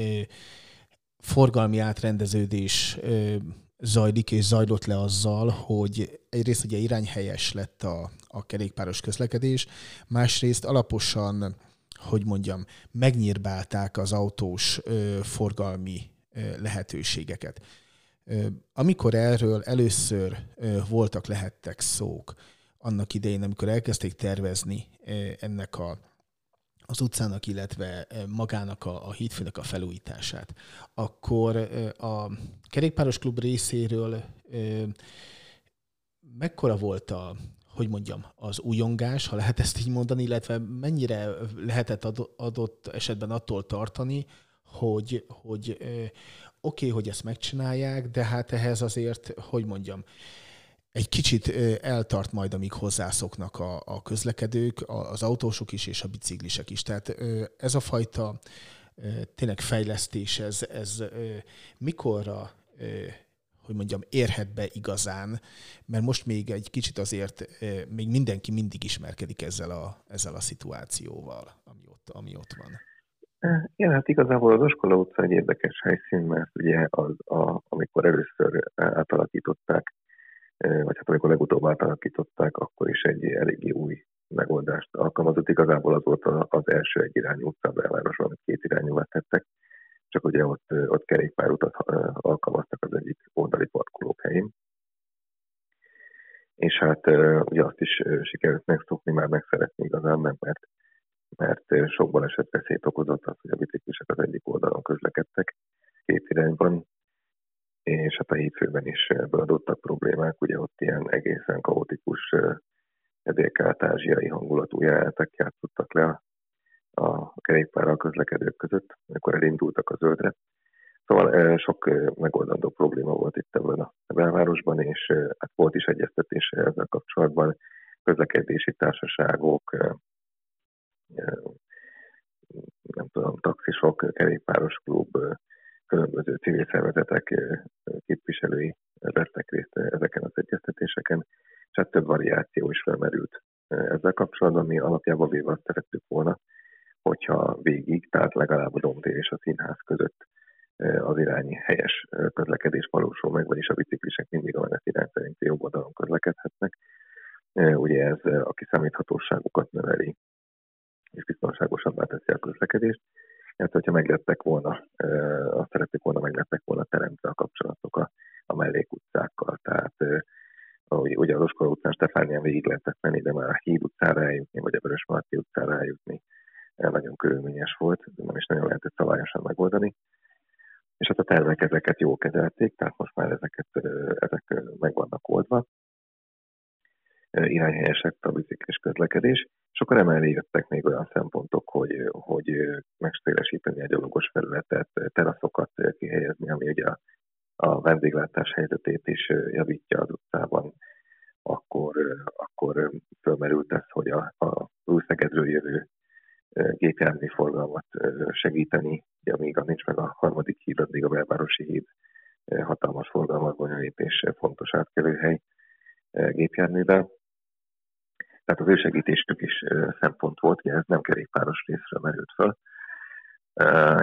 forgalmi átrendeződés zajlik és zajlott le azzal, hogy egyrészt ugye irányhelyes lett a, a kerékpáros közlekedés, másrészt alaposan, hogy mondjam, megnyírbálták az autós forgalmi lehetőségeket. Amikor erről először voltak, lehettek szók, annak idején, amikor elkezdték tervezni ennek a, az utcának, illetve magának a, a hídfőnek a felújítását, akkor a kerékpáros klub részéről mekkora volt a, hogy mondjam, az újongás, ha lehet ezt így mondani, illetve mennyire lehetett adott esetben attól tartani, hogy, hogy oké, okay, hogy ezt megcsinálják, de hát ehhez azért, hogy mondjam, egy kicsit eltart majd, amíg hozzászoknak a, a közlekedők, az autósok is és a biciklisek is. Tehát ez a fajta tényleg fejlesztés, ez, ez mikorra hogy mondjam, érhet be igazán, mert most még egy kicsit azért még mindenki mindig ismerkedik ezzel a, ezzel a szituációval, ami ott, ami ott van. Ja, hát igazából az Oskola utca egy érdekes helyszín, mert ugye az, a, amikor először átalakították, vagy hát amikor legutóbb átalakították, akkor is egy eléggé új megoldást alkalmazott. Igazából az volt az első egy irányú utca a belvárosban, amit két irányúvá tettek csak ugye ott, ott kerékpárutat alkalmaztak az egyik oldali parkolók helyén. És hát ugye azt is sikerült megszokni, már megszeretni igazán, mert, mert, mert sok baleset veszélyt okozott az, hogy a biciklisek az egyik oldalon közlekedtek két irányban, és hát a hétfőben is beadottak problémák, ugye ott ilyen egészen kaotikus dél-kelet-ázsiai hangulatú jelenetek játszottak le a a kerékpárral közlekedők között, amikor elindultak a zöldre. Szóval sok megoldandó probléma volt itt ebben a belvárosban, és hát volt is egyeztetés ezzel kapcsolatban. Közlekedési társaságok, nem tudom, taxisok, kerékpáros klub, különböző civil szervezetek képviselői vettek részt ezeken az egyeztetéseken, és hát több variáció is felmerült ezzel kapcsolatban, mi alapjában véve azt szerettük volna, hogyha végig, tehát legalább a domtér és a színház között az irányi helyes közlekedés valósul meg, vagyis a biciklisek mindig a menet irány szerinti jobb oldalon közlekedhetnek. Ugye ez a kiszámíthatóságukat növeli, és biztonságosabbá teszi a közlekedést. Hát, hogyha meglettek volna, azt szerették volna, meglettek volna teremtve a kapcsolatok a, a mellékutcákkal. Tehát ugye az Oskola utcán Stefánián végig lehetett menni, de már a Híd utcára eljutni, vagy a Vörösmarty utcára eljutni, nagyon körülményes volt, nem is nagyon lehetett szabályosan megoldani. És hát a tervek ezeket jól kezelték, tehát most már ezeket, ezek meg vannak oldva. Irányhelyesek a biciklis közlekedés, és akkor emellé jöttek még olyan szempontok, hogy, hogy megszélesíteni a gyalogos felületet, teraszokat kihelyezni, ami ugye a, a vendéglátás helyzetét is javítja az utcában, akkor, akkor fölmerült ez, hogy a, a Újszegedről jövő gépjármű forgalmat segíteni, ugye amíg nincs meg a harmadik híd, addig a belvárosi híd hatalmas forgalmat bonyolít és fontos átkelőhely gépjárművel. Tehát az ő segítésük is szempont volt, ugye ez nem kerékpáros részre merült föl,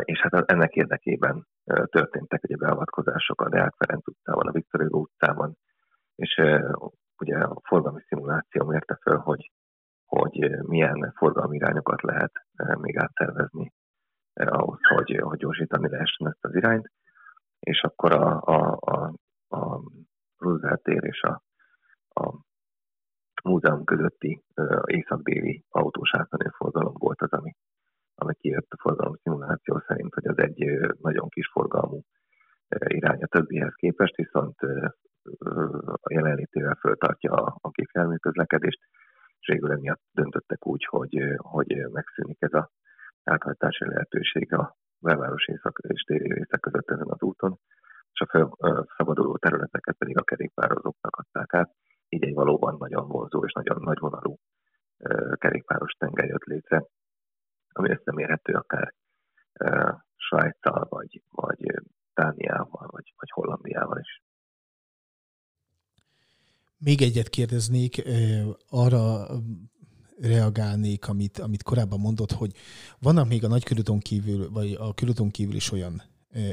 és hát ennek érdekében történtek ugye beavatkozások a Deák Ferenc utcában, a Viktor Hugo utcában, és ugye a forgalmi szimuláció mérte föl, hogy hogy milyen forgalmi irányokat lehet eh, még áttervezni ahhoz, hogy, hogy gyorsítani lehessen ezt az irányt, és akkor a, a, a, a Roosevelt tér és a, a múzeum közötti észak-déli autós átmenő forgalom volt az, ami, ami kijött a forgalom szimuláció szerint, hogy az egy nagyon kis forgalmú irány a többihez képest, viszont a jelenlétével föltartja a, képjármű közlekedést, és végül emiatt döntöttek úgy, hogy, hogy megszűnik ez a áthajtási lehetőség a belváros észak és téri részek között ezen az úton, és a szabaduló területeket pedig a kerékpározóknak adták át. Így egy valóban nagyon vonzó és nagyon nagyvonalú kerékpáros tenger jött létre, ami összemérhető akár Svájccal, vagy, vagy Dániával, vagy, vagy Hollandiával is. Még egyet kérdeznék, arra reagálnék, amit, amit korábban mondott, hogy vannak még a nagykörúton kívül, vagy a körúton kívül is olyan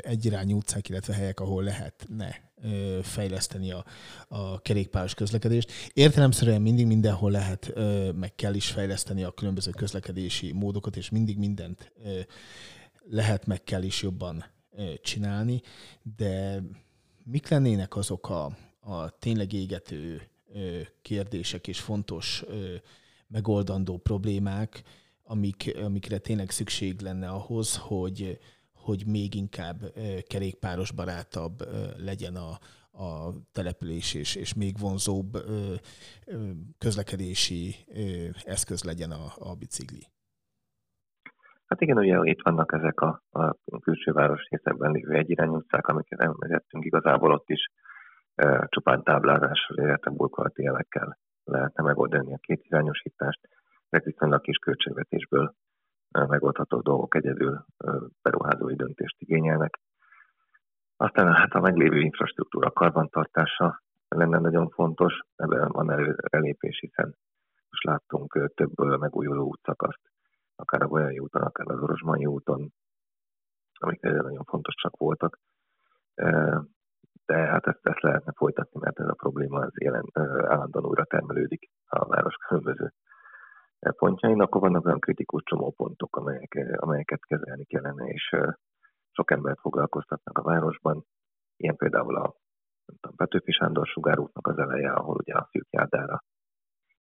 egyirányú utcák, illetve helyek, ahol lehetne fejleszteni a, a kerékpáros közlekedést. Értelemszerűen mindig mindenhol lehet, meg kell is fejleszteni a különböző közlekedési módokat, és mindig mindent lehet, meg kell is jobban csinálni, de mik lennének azok a, a tényleg égető kérdések és fontos megoldandó problémák, amik, amikre tényleg szükség lenne ahhoz, hogy, hogy még inkább kerékpáros barátabb legyen a, a település, és, és még vonzóbb közlekedési eszköz legyen a, a bicikli. Hát igen, ugye itt vannak ezek a, a külső város részekben lévő egyirányú utcák, amiket emlegettünk, igazából ott is e, csupán táblázással, illetve burkolati jelekkel lehetne megoldani a két de viszonylag kis költségvetésből megoldható dolgok egyedül beruházói döntést igényelnek. Aztán hát a meglévő infrastruktúra karbantartása lenne nagyon fontos, ebben van előrelépés, hiszen most láttunk több megújuló útszakaszt, akár a Golyai úton, akár az Orosmai úton, amik nagyon fontosak voltak. De hát ezt, ezt lehetne folytatni, mert ez a probléma az jelen, állandóan újra termelődik a város különböző pontjain. Akkor vannak olyan kritikus csomópontok, amelyek, amelyeket kezelni kellene, és sok embert foglalkoztatnak a városban. Ilyen például a tudom, Petőfi Sándor sugárútnak az eleje, ahol ugye a szűk járdára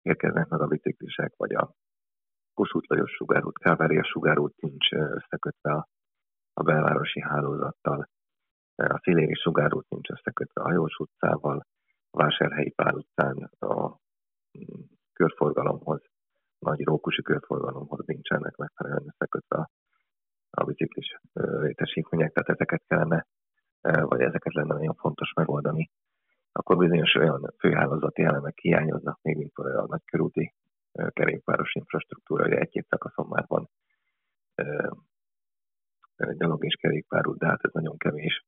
érkeznek meg a biciklisek, vagy a Kossuth Lajos sugárút, Kávária sugárút nincs összekötve a, a belvárosi hálózattal, a Sziléri sugárút nincs összekötve a Hajós utcával, a Vásárhelyi Pál utcán a mm, körforgalomhoz, nagy rókusi körforgalomhoz nincsenek megfelelően összekötve a, a biciklis létesítmények, tehát ezeket kellene, vagy ezeket lenne nagyon fontos megoldani. Akkor bizonyos olyan főhálózati elemek hiányoznak, még mint a nagykörúti kerékpáros infrastruktúra, hogy egy-két szakaszon már van gyalog és kerékpárút, de hát ez nagyon kevés.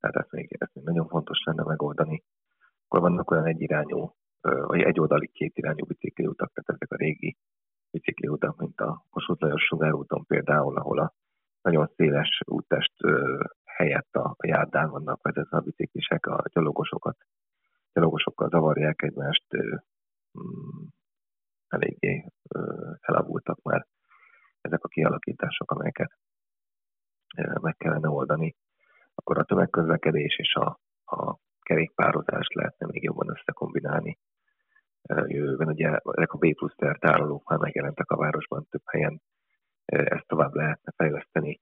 Tehát ezt még, ezt még nagyon fontos lenne megoldani. Akkor vannak olyan egyirányú, vagy egyoldali kétirányú bicikliutak, tehát ezek a régi bicikliutak, mint a Kossuth Lajos sugárúton például, ahol a nagyon széles úttest helyett a járdán vannak vezetve a biciklisek, a gyalogosokat, gyalogosokkal zavarják egymást, mm, eléggé elavultak már ezek a kialakítások, amelyeket meg kellene oldani. Akkor a tömegközlekedés és a, a kerékpározást lehetne még jobban összekombinálni. Jövőben ugye ezek a B plusz tárolók már megjelentek a városban több helyen, ezt tovább lehetne fejleszteni.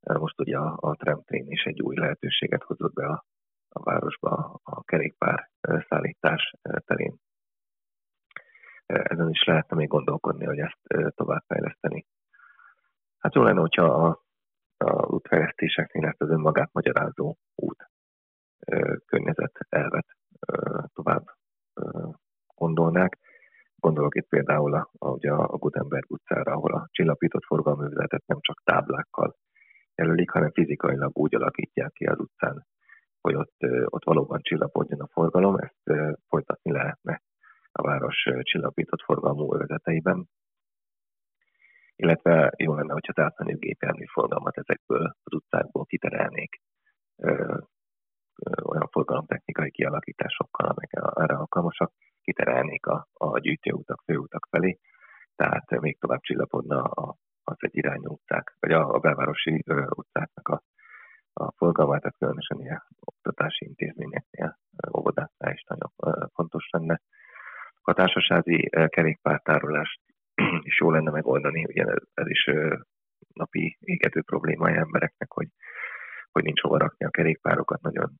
Most ugye a, a tramtrain is egy új lehetőséget hozott be a, a városba a kerékpár szállítás terén ezen is lehetne még gondolkodni, hogy ezt továbbfejleszteni. Hát jó lenne, hogyha a, a útfejlesztéseknél ezt az önmagát magyarázó út környezet elvet tovább gondolnák. Gondolok itt például a, a, ugye a Gutenberg utcára, ahol a csillapított forgalműveletet nem csak táblákkal jelölik, hanem fizikailag úgy alakítják ki az utcán, hogy ott, ott valóban csillapodjon a forgalom, ezt folytatni lehetne a város csillapított forgalmú övezeteiben, illetve jó lenne, hogyha az átmenő gépjármű forgalmat ezekből az utcákból kiterelnék ö, ö, olyan forgalomtechnikai kialakításokkal, amelyek erre alkalmasak, kiterelnék a, a gyűjtőutak, főutak felé, tehát még tovább csillapodna a, az egy irányú utcák, vagy a, a belvárosi ö, utcáknak a, a forgalmát, tehát különösen ilyen oktatási intézményeknél, óvodáknál is nagyon fontos lenne. A társasági eh, kerékpártárolást <clears throat> is jó lenne megoldani, ugye ez, ez is eh, napi égető problémája embereknek, hogy, hogy nincs hova rakni a kerékpárokat, nagyon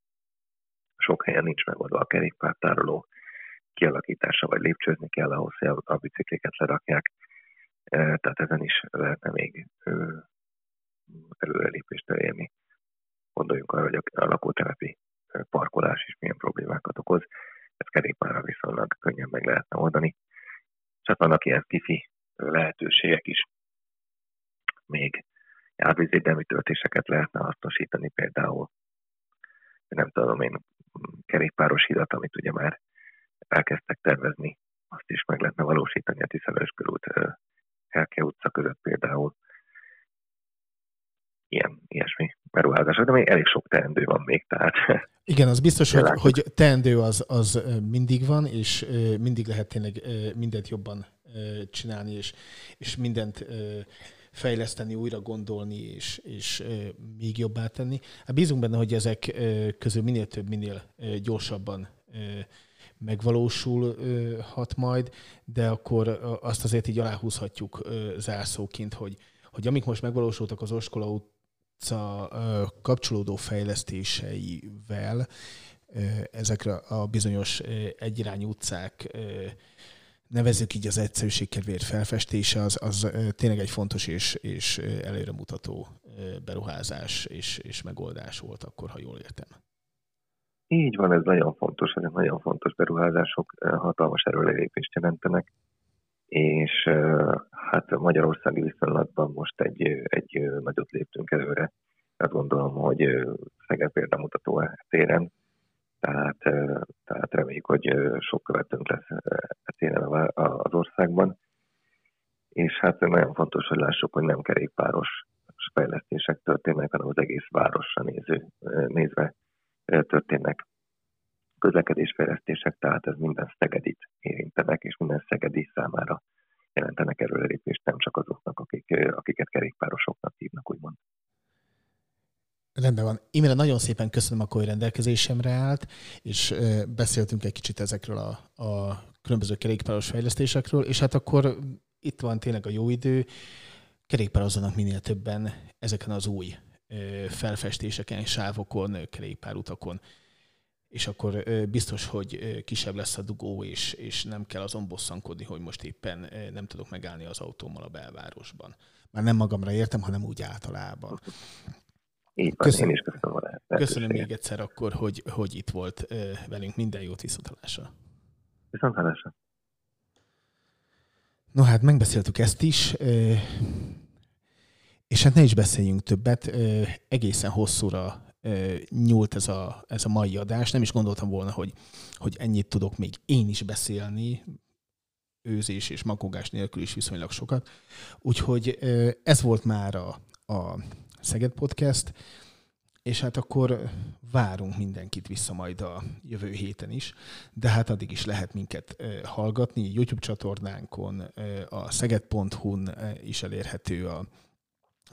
sok helyen nincs megoldva a kerékpártároló kialakítása, vagy lépcsőzni kell ahhoz, hogy a bicikliket lerakják. Eh, tehát ezen is lehetne még előrelépést elérni. Gondoljunk arra, hogy a lakótelepi parkolás is milyen problémákat okoz ezt kerékpárra viszonylag könnyen meg lehetne oldani. Csak vannak ilyen kifi lehetőségek is. Még árvízvédelmi töltéseket lehetne hasznosítani például. Nem tudom én, kerékpáros hidat, amit ugye már elkezdtek tervezni, azt is meg lehetne valósítani a Tiszalős körút Helke utca között például. Ilyen, ilyesmi beruházások, de még elég sok teendő van még, tehát <laughs> igen, az biztos, hogy, hogy teendő az, az mindig van, és mindig lehet tényleg mindent jobban csinálni, és, és mindent fejleszteni, újra gondolni, és, és még jobbá tenni. Hát bízunk benne, hogy ezek közül minél több, minél gyorsabban megvalósulhat majd, de akkor azt azért így aláhúzhatjuk zárszóként, hogy, hogy amik most megvalósultak az Oskola utca kapcsolódó fejlesztéseivel, ezekre a bizonyos egyirányú utcák nevezzük így az egyszerűség kedvéért felfestése, az, az tényleg egy fontos és, és előremutató beruházás és, és megoldás volt akkor, ha jól értem. Így van, ez nagyon fontos, ezek nagyon fontos beruházások, hatalmas erőlépést jelentenek, és hát magyarországi viszonylatban most egy, egy nagyot léptünk előre. Azt gondolom, hogy Szeged példamutató téren, tehát, tehát reméljük, hogy sok követőnk lesz téren az országban. És hát nagyon fontos, hogy lássuk, hogy nem kerékpáros fejlesztések történnek, hanem az egész városra néző, nézve történnek közlekedésfejlesztések, tehát ez minden szegedit érintenek, és minden szegedi számára jelentenek erőlépést, nem csak azoknak, akik, akiket kerékpárosoknak hívnak, úgymond. Rendben van. Imre, nagyon szépen köszönöm, akkor rendelkezésemre állt, és beszéltünk egy kicsit ezekről a, a különböző kerékpáros fejlesztésekről, és hát akkor itt van tényleg a jó idő, kerékpározzanak minél többen ezeken az új felfestéseken, sávokon, kerékpárutakon, és akkor biztos, hogy kisebb lesz a dugó, és, és nem kell azon bosszankodni, hogy most éppen nem tudok megállni az autómmal a belvárosban. Már nem magamra értem, hanem úgy általában. Így van, köszönöm, én is köszönöm a Köszönöm még egyszer akkor, hogy, hogy itt volt velünk. Minden jót viszontalásra. Viszontalásra. No hát megbeszéltük ezt is, és hát ne is beszéljünk többet. Egészen hosszúra nyúlt ez a, ez a mai adás. Nem is gondoltam volna, hogy, hogy ennyit tudok még én is beszélni, őzés és makogás nélkül is viszonylag sokat. Úgyhogy ez volt már a, a Szeged Podcast, és hát akkor várunk mindenkit vissza majd a jövő héten is, de hát addig is lehet minket hallgatni, YouTube csatornánkon, a szeged.hu-n is elérhető a,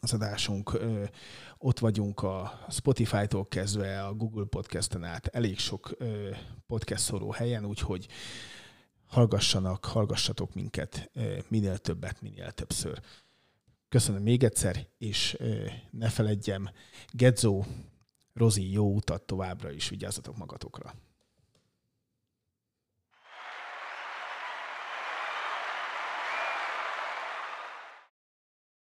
az adásunk. Ott vagyunk a Spotify-tól kezdve a Google Podcast-en át elég sok podcast szoró helyen, úgyhogy hallgassanak, hallgassatok minket minél többet, minél többször. Köszönöm még egyszer, és ne feledjem, Gedzo, Rozi, jó utat továbbra is, vigyázzatok magatokra.